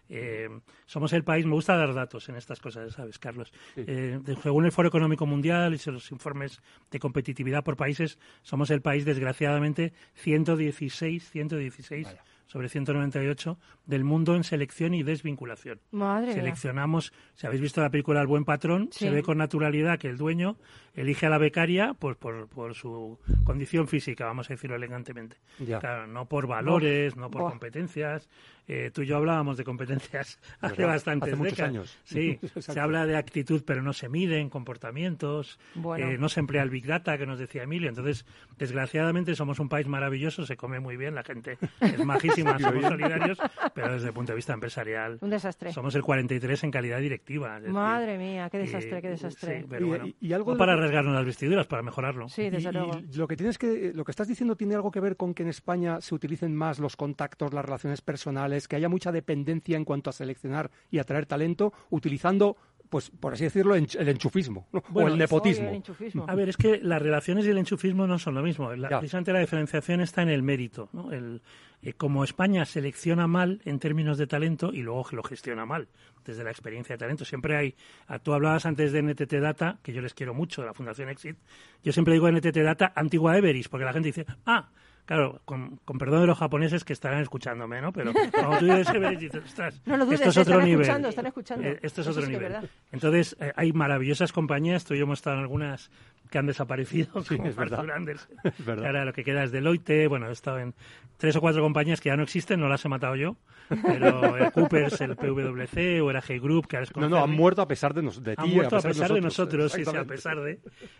Eh, somos el país, me gusta dar datos en estas cosas, ¿sabes, Carlos? Eh, de- según el Foro Económico Mundial y los informes de competitividad por países, somos el país, desgraciadamente, 116, 116 sobre 198 del mundo en selección y desvinculación. Madre mía. Seleccionamos, si habéis visto la película El buen patrón, Sí. se ve con naturalidad que el dueño elige a la becaria pues por, por su condición física, vamos a decirlo elegantemente. Ya. Claro, no por valores, no por competencias. Eh, tú y yo hablábamos de competencias hace ¿Verdad? bastantes Hace muchos décadas. años. Sí, se habla de actitud, pero no se miden comportamientos. Bueno. eh, no se emplea el Big Data, que nos decía Emilio. Entonces, desgraciadamente, somos un país maravilloso, se come muy bien, la gente es majísima, somos solidarios, pero desde el punto de vista empresarial, Un desastre. somos el 43 en calidad directiva. decir, Madre mía, qué eh, desastre, qué desastre. sí, pero Y- bueno, y- y algo no para que- rasgarnos las vestiduras, para mejorarlo. Sí, desde Y- luego. y lo que tienes que, lo que estás diciendo tiene algo que ver con que en España se utilicen más los contactos, las relaciones personales, que haya mucha dependencia en cuanto a seleccionar y atraer talento, utilizando, pues, por así decirlo, el enchufismo ¿no? Bueno, o el nepotismo. Oye, el enchufismo. A ver, es que las relaciones y el enchufismo no son lo mismo. La, Ya. precisamente la diferenciación está en el mérito. ¿no? El, eh, como España selecciona mal en términos de talento y luego lo gestiona mal desde la experiencia de talento. Siempre hay. Tú hablabas antes de NTT Data, que yo les quiero mucho, de la Fundación Exit. Yo siempre digo NTT Data antigua Everis, porque la gente dice, ah, Claro, con, con perdón de los japoneses que estarán escuchándome, ¿no? Pero cuando tú dices dices, ostras, No lo dudes, esto es otro están nivel. escuchando, están escuchando. Eh, esto es Eso otro es nivel. Entonces, eh, hay maravillosas compañías, tú y yo hemos estado en algunas que han desaparecido, Sí, como es verdad. Es. Ahora lo que queda es Deloitte, bueno, he estado en tres o cuatro compañías que ya no existen, no las he matado yo, pero el Coopers, el PwC o el AG Group, que ahora es No, no, han muerto a pesar de, nos, de ti. han muerto a pesar pesar de nosotros, sí, sí, a pesar de.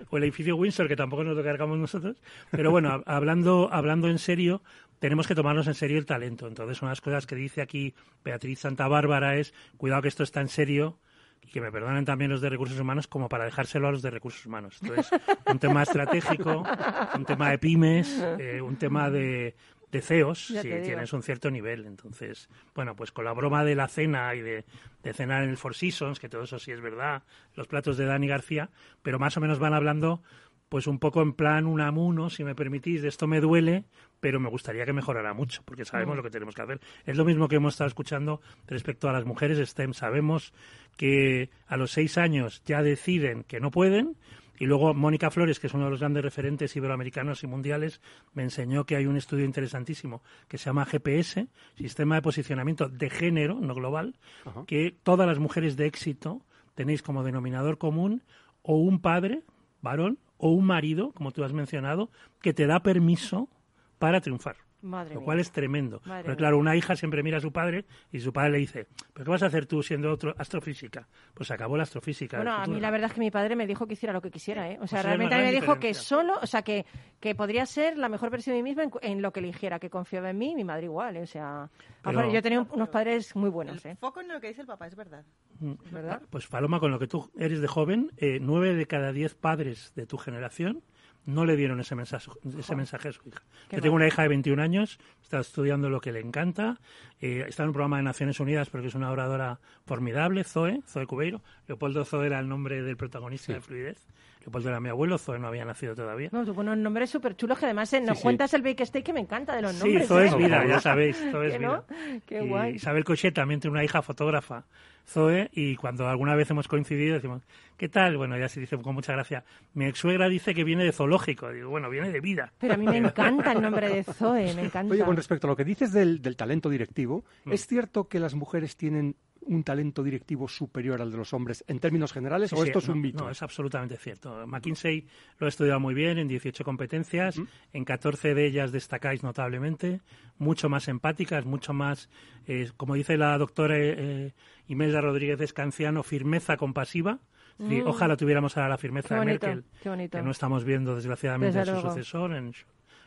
O el edificio Windsor, que tampoco nos lo cargamos nosotros. Pero bueno, hab- hablando, hablando en serio, tenemos que tomarnos en serio el talento. Entonces, una de las cosas que dice aquí Beatriz Santa Bárbara es: cuidado que esto está en serio. Y que me perdonen también los de recursos humanos como para dejárselo a los de recursos humanos. Entonces, un tema estratégico, un tema de pymes, eh, un tema de, de CEOs, si tienes un cierto nivel. Entonces, bueno, pues con la broma de la cena y de, de cenar en el Four Seasons, que todo eso sí es verdad, los platos de Dani García, pero más o menos van hablando pues un poco en plan un amuno, si me permitís, de esto me duele, pero me gustaría que mejorara mucho, porque sabemos lo que tenemos que hacer. Es lo mismo que hemos estado escuchando respecto a las mujeres STEM. Sabemos que a los seis años ya deciden que no pueden, y luego Mónica Flores, que es uno de los grandes referentes iberoamericanos y mundiales, me enseñó que hay un estudio interesantísimo que se llama GPS, Sistema de Posicionamiento de Género, no global, que todas las mujeres de éxito tenéis como denominador común o un padre, varón, o un marido, como tú has mencionado, que te da permiso para triunfar. Madre Lo mía. cual es tremendo. Madre Pero claro, una hija siempre mira a su padre y su padre le dice, ¿pero qué vas a hacer tú siendo otro astrofísica? Pues se acabó la astrofísica. Bueno, a mí la verdad es que mi padre me dijo que hiciera lo que quisiera, ¿eh? O sea, Pues es realmente una a mí me dijo que solo, o sea, que, que podría ser la mejor versión de mí misma en, en lo que eligiera, que confiaba en mí, y mi madre igual, ¿eh? O sea, Pero- yo tenía un- unos padres muy buenos, El ¿eh? foco en lo que dice el papá es verdad. Mm. ¿Verdad? Pues Paloma, con lo que tú eres de joven, eh, nueve de cada diez padres de tu generación no le dieron ese mensaje, ese mensaje a su hija. Qué Yo tengo mal. una hija de 21 años, está estudiando lo que le encanta, eh, está en un programa de Naciones Unidas porque es una oradora formidable, Zoe, Zoe Cubeiro. Leopoldo Zoe era el nombre del protagonista de Fluidez. Leopoldo era mi abuelo, Zoe no había nacido todavía. No, tuvo unos nombres súper chulos que además eh, nos sí. cuentas el bake steak que me encanta de los Sí, nombres. Zoe ¿eh? es vida, ya sabéis, Zoe es ¿Que vida. no? Qué Y guay. Isabel Cochet también tiene una hija fotógrafa, Zoe, y cuando alguna vez hemos coincidido decimos, ¿qué tal? Bueno, ella se dice con mucha gracia, mi ex suegra dice que viene de zoológico. Digo, bueno, viene de vida. Pero a mí me encanta el nombre de Zoe, me encanta. Oye, con respecto a lo que dices del, del talento directivo, Mm. ¿es cierto que las mujeres tienen un talento directivo superior al de los hombres en términos generales Sí, o sí, esto es no, un mito? No, es absolutamente cierto. McKinsey lo ha estudiado muy bien en 18 competencias, en 14 de ellas destacáis notablemente, mucho más empáticas, mucho más, eh, como dice la doctora eh, Imelda Rodríguez Escanciano, firmeza compasiva. Decir, Ojalá tuviéramos ahora la firmeza Mm. De Merkel, que no estamos viendo desgraciadamente Desde en su luego. sucesor, en,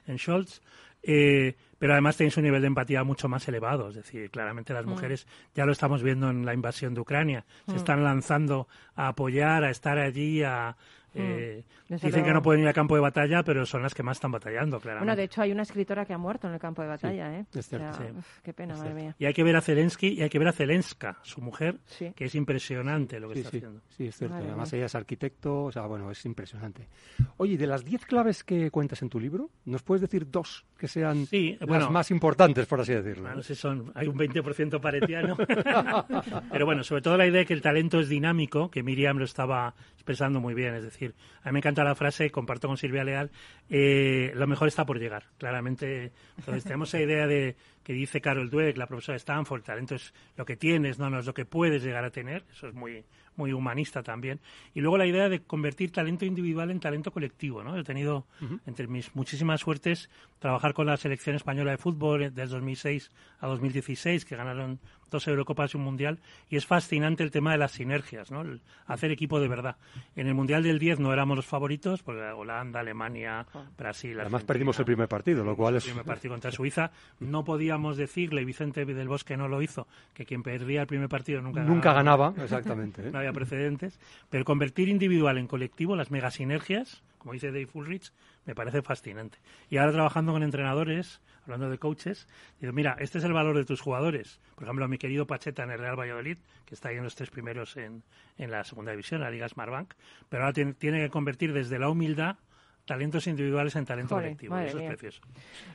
en Scholz. Eh, pero además tenéis un nivel de empatía mucho más elevado. Es decir, claramente Mm. las mujeres, ya lo estamos viendo en la invasión de Ucrania, se están lanzando a apoyar, a estar allí, a... eh, Mm. Dicen que no pueden ir a campo de batalla, pero son las que más están batallando, claramente. Bueno, de hecho hay una escritora que ha muerto en el campo de batalla, ¿eh? es cierto, O sea, sí. uf, qué pena, madre mía. Y hay que ver a Zelensky y hay que ver a Zelenska, su mujer, Sí. que es impresionante lo que Sí, está sí, haciendo. sí, es cierto. Madre Además, mía. ella es arquitecto, o sea, bueno, es impresionante. Oye, de las 10 claves que cuentas en tu libro, ¿nos puedes decir dos que sean Sí, las bueno. más importantes, por así decirlo? Bueno, si son, hay un 20% paretiano. Pero bueno, sobre todo la idea de que el talento es dinámico, que Miriam lo estaba expresando muy bien. Es decir, a mí me encanta la frase, comparto con Silvia Leal, eh, lo mejor está por llegar. Claramente, entonces tenemos esa idea de que dice Carol Dweck, la profesora de Stanford, talento es lo que tienes, no, no es lo que puedes llegar a tener. Eso es muy muy humanista también. Y luego la idea de convertir talento individual en talento colectivo. ¿no? He tenido, entre mis muchísimas suertes, trabajar con la selección española de fútbol del 2006 a 2016, que ganaron dos Eurocopas y un Mundial. Y es fascinante el tema de las sinergias, ¿no? El hacer equipo de verdad. En el Mundial del 10 no éramos los favoritos, porque Holanda, Alemania, Brasil. Además, perdimos el primer partido, lo cual el es... primer partido contra Suiza. No podíamos decirle, y Vicente del Bosque no lo hizo, que quien perdía el primer partido nunca, Nunca ganaba. ganaba, exactamente. ¿eh? No había precedentes. Pero convertir individual en colectivo, las megasinergias, como dice Dave Ulrich, me parece fascinante. Y ahora trabajando con entrenadores, hablando de coaches, digo, mira, este es el valor de tus jugadores. Por ejemplo, mi querido Pacheta en el Real Valladolid, que está ahí en los tres primeros en, en la segunda división, la Liga Smartbank, pero ahora tiene, tiene que convertir desde la humildad talentos individuales en talento Joder, colectivo. Eso mía. es precioso.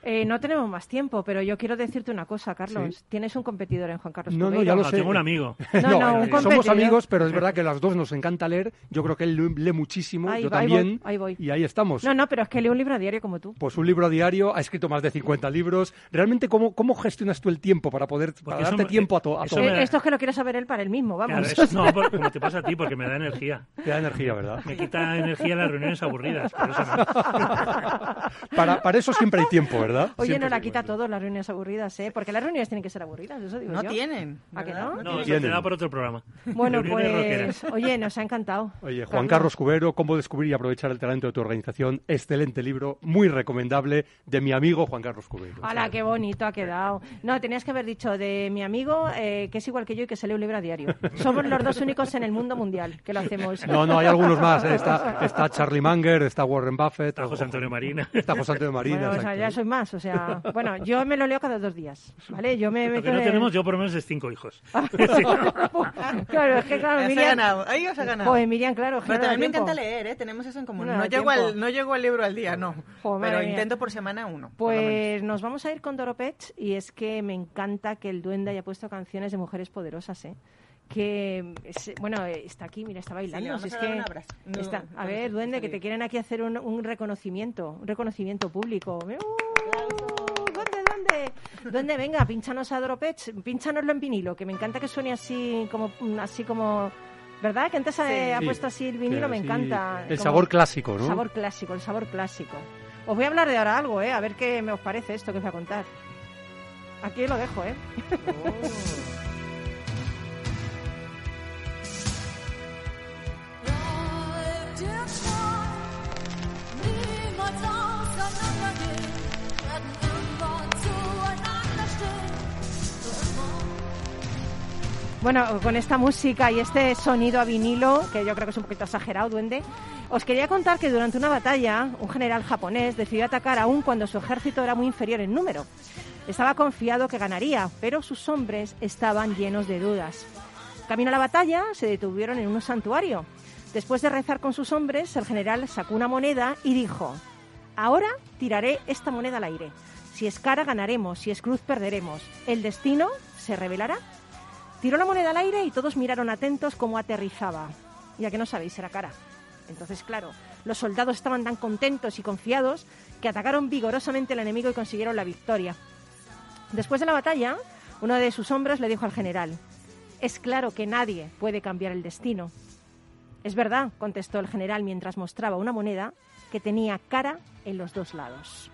Eh, no tenemos más tiempo, pero yo quiero decirte una cosa, Carlos. Sí. Tienes un competidor en Juan Carlos No, no, ya lo No, sé. tengo un amigo. No, no, un eh, somos competidor. amigos, pero es verdad que las dos nos encanta leer. Yo creo que él lee- lee muchísimo, Ahí yo va, ahí también. voy, ahí voy. Y ahí estamos. No, no, pero es que leo un libro a diario como tú. Pues un libro a diario, ha escrito más de 50 libros. Realmente, ¿cómo, cómo gestionas tú el tiempo para poder para darte me- tiempo a, to- a todo? me- Eh, Esto es que lo quiere saber él para él mismo, Claro, vamos. eso- no, por- como te pasa a ti, porque me da energía. Te da energía, ¿verdad? Me quita energía las reuniones aburridas. Por eso no. Para, para eso siempre hay tiempo, ¿verdad? Oye, Siempre no la quita todo las reuniones aburridas, ¿eh? Porque las reuniones tienen que ser aburridas, eso digo No yo. tienen. ¿A que no? No, eso Tienen. te da por otro programa. Bueno, pues, rockeras. oye, nos ha encantado. Oye, Juan Carlos Cubero, ¿Cómo descubrir y aprovechar el talento de tu organización? Excelente libro, muy recomendable, de mi amigo Juan Carlos Cubero. ¡Hala, qué bonito ha quedado! No, tenías que haber dicho de mi amigo, eh, que es igual que yo y que se lee un libro a diario. Somos los dos únicos en el mundo mundial que lo hacemos. No, no, hay algunos más. ¿eh? Está, está Charlie Munger, está Warren Buffett. Está José Antonio Marina. Está José Antonio Marina. Bueno, o sea, ya soy más, o sea, bueno, yo me lo leo cada dos días, ¿vale? Yo me Lo que no en- tenemos, yo por lo menos es cinco hijos. claro, es que claro, Ahí os ha Miriam... ganado. Ahí os ha ganado. Joder, Miriam, claro, Pero también me encanta leer, ¿eh? Tenemos eso en común. No No, llego, al, no llego al libro al día, no. Joder, pero mía. intento por semana uno. Pues nos vamos a ir con Doropech y es que me encanta que el duende haya puesto canciones de mujeres poderosas, ¿eh? Que, bueno, está aquí, mira, está bailando. si es que. No, está- a no, ver, duende, que te quieren aquí hacer un, un reconocimiento, un reconocimiento público. ¡Uh! ¿Dónde, dónde? ¿Dónde? Venga, pínchanos a Doropech, pínchanoslo en vinilo, que me encanta que suene así como, así como, ¿verdad? Que antes eh, ha puesto así el vinilo, me así- encanta. El como- sabor clásico, ¿no? el sabor clásico, el sabor clásico. Os voy a hablar de ahora algo, ¿eh? A ver qué me os parece esto que os voy a contar. Aquí lo dejo, ¿eh? Niemals Bueno, con esta música y este sonido a vinilo, que yo creo que es un poquito exagerado, duende, os quería contar que durante una batalla, un general japonés decidió atacar aún cuando su ejército era muy inferior en número. Estaba confiado que ganaría, pero sus hombres estaban llenos de dudas. Camino a la batalla, se detuvieron en un santuario. Después de rezar con sus hombres, el general sacó una moneda y dijo, ahora tiraré esta moneda al aire. Si es cara, ganaremos, si es cruz, perderemos. El destino se revelará. Tiró la moneda al aire y todos miraron atentos cómo aterrizaba. Ya que no sabéis, era cara. Entonces, claro, los soldados estaban tan contentos y confiados que atacaron vigorosamente al enemigo y consiguieron la victoria. Después de la batalla, uno de sus hombres le dijo al general, es claro que nadie puede cambiar el destino. Es verdad, contestó el general mientras mostraba una moneda que tenía cara en los dos lados.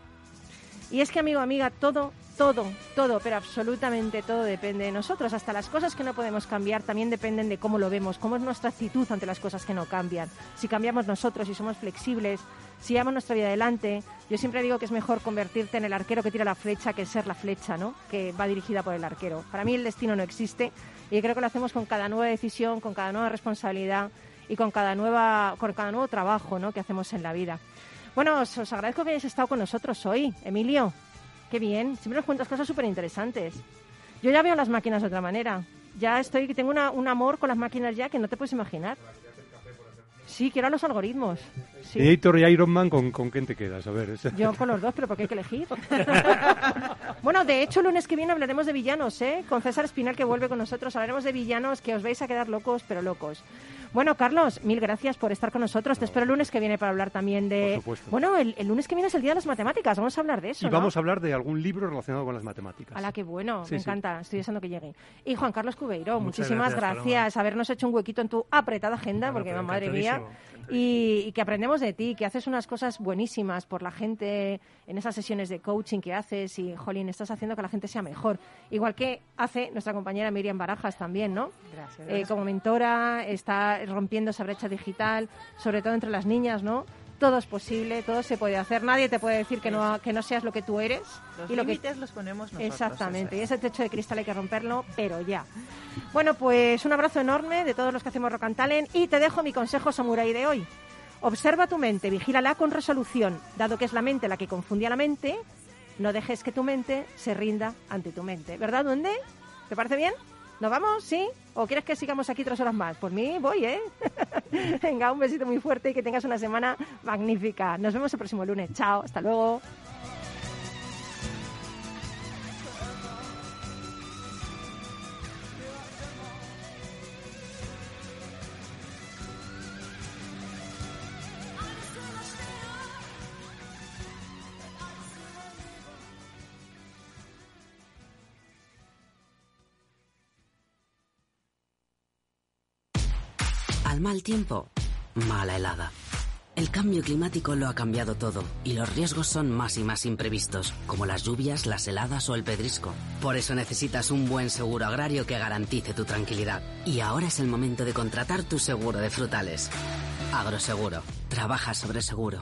Y es que, amigo, amiga, todo, todo, todo, pero absolutamente todo depende de nosotros. Hasta las cosas que no podemos cambiar también dependen de cómo lo vemos, cómo es nuestra actitud ante las cosas que no cambian. Si cambiamos nosotros, si somos flexibles, si llevamos nuestra vida adelante. Yo siempre digo que es mejor convertirte en el arquero que tira la flecha que ser la flecha, ¿no? Que va dirigida por el arquero. Para mí el destino no existe y creo que lo hacemos con cada nueva decisión, con cada nueva responsabilidad y con cada nueva, con cada nuevo trabajo, ¿no? Que hacemos en la vida. Bueno, os, os agradezco que hayáis estado con nosotros hoy. Emilio, qué bien. Siempre nos cuentas cosas súper interesantes. Yo ya veo las máquinas de otra manera. Ya estoy, tengo una- un amor con las máquinas ya que no te puedes imaginar. Sí, quiero a los algoritmos. Sí. Editor y Iron Man, ¿con, con quién te quedas? A ver. Yo con los dos, pero ¿por qué hay que elegir? bueno, de hecho, el lunes que viene hablaremos de villanos, ¿eh? Con César Espinal, que vuelve con nosotros. Hablaremos de villanos que os vais a quedar locos, pero locos. Bueno, Carlos, mil gracias por estar con nosotros. Te espero el lunes que viene para hablar también de... Por supuesto. Bueno, el, el lunes que viene es el Día de las Matemáticas. Vamos a hablar de eso, Y ¿no? vamos a hablar de algún libro relacionado con las matemáticas. Hala, qué bueno, Sí, me sí. encanta, estoy deseando que llegue. Y Juan Carlos Cubeiro, Muchas muchísimas gracias, gracias, habernos hecho un huequito en tu apretada agenda, Bueno, porque madre mía, y que aprendemos de ti, que haces unas cosas buenísimas por la gente en esas sesiones de coaching que haces y, jolín, estás haciendo que la gente sea mejor. Igual que hace nuestra compañera Miriam Barajas también, ¿no? Gracias. Eh, gracias. como mentora, está rompiendo esa brecha digital, sobre todo entre las niñas, ¿no? Todo es posible, todo se puede hacer. Nadie te puede decir que no, que no seas lo que tú eres. Los y lo que límites los ponemos nosotros. Exactamente, y ese techo de cristal hay que romperlo, pero ya. Bueno, pues un abrazo enorme de todos los que hacemos Rock and Talent y te dejo mi consejo samurai de hoy. Observa tu mente, vigílala con resolución, dado que es la mente la que confunde a la mente, no dejes que tu mente se rinda ante tu mente. ¿Verdad, duende? ¿Te parece bien? ¿Nos vamos? ¿Sí? ¿O quieres que sigamos aquí tres horas más? Por mí voy, ¿eh? Venga, un besito muy fuerte y que tengas una semana magnífica. Nos vemos el próximo lunes. Chao, hasta luego. Al mal tiempo, mala helada. El cambio climático lo ha cambiado todo y los riesgos son más y más imprevistos, como las lluvias, las heladas o el pedrisco. Por eso necesitas un buen seguro agrario que garantice tu tranquilidad. Y ahora es el momento de contratar tu seguro de frutales. Agroseguro. Trabaja sobre seguro.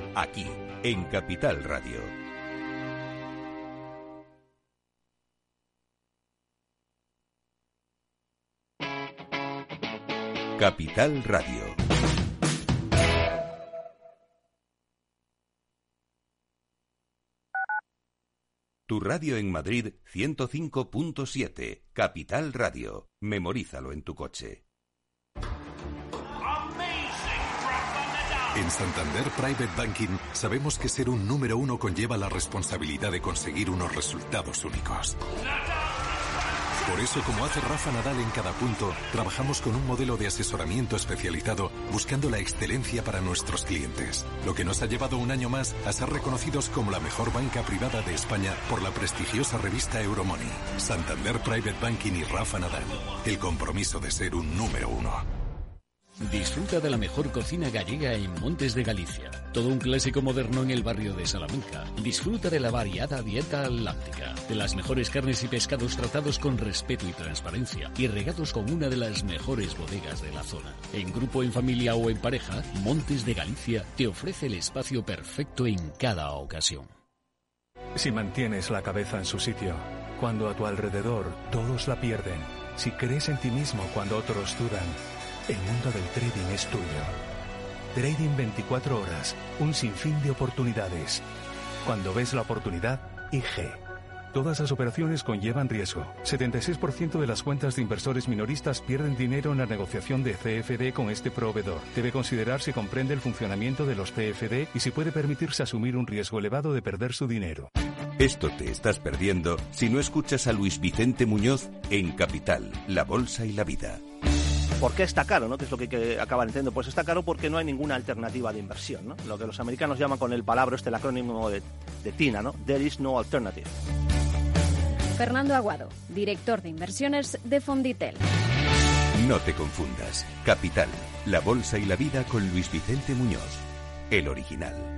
Aquí, en Capital Radio. Capital Radio. Tu radio en Madrid 105.7. Capital Radio. Memorízalo en tu coche. En Santander Private Banking sabemos que ser un número uno conlleva la responsabilidad de conseguir unos resultados únicos. Por eso, como hace Rafa Nadal en cada punto, trabajamos con un modelo de asesoramiento especializado buscando la excelencia para nuestros clientes, lo que nos ha llevado un año más a ser reconocidos como la mejor banca privada de España por la prestigiosa revista Euromoney. Santander Private Banking y Rafa Nadal, el compromiso de ser un número uno. Disfruta de la mejor cocina gallega en Montes de Galicia. Todo un clásico moderno en el barrio de Salamanca. Disfruta de la variada dieta atlántica, de las mejores carnes y pescados tratados con respeto y transparencia y regados con una de las mejores bodegas de la zona. En grupo, en familia o en pareja, Montes de Galicia te ofrece el espacio perfecto en cada ocasión. Si mantienes la cabeza en su sitio, cuando a tu alrededor todos la pierden, si crees en ti mismo cuando otros dudan, el mundo del trading es tuyo. Trading 24 horas, un sinfín de oportunidades. Cuando ves la oportunidad, IG. Todas las operaciones conllevan riesgo. 76% de las cuentas de inversores minoristas pierden dinero en la negociación de CFD con este proveedor. Debe considerar si comprende el funcionamiento de los CFD y si puede permitirse asumir un riesgo elevado de perder su dinero. Esto te estás perdiendo si no escuchas a Luis Vicente Muñoz en Capital, La Bolsa y la Vida. ¿Por qué está caro? ¿no? Que es lo que, que acaban entendiendo. Pues está caro porque no hay ninguna alternativa de inversión. ¿no? Lo que los americanos llaman con el palabra, este el acrónimo de, de TINA, ¿no? There is no alternative. Fernando Aguado, director de inversiones de Fonditel. No te confundas. Capital, La Bolsa y la Vida con Luis Vicente Muñoz, el original.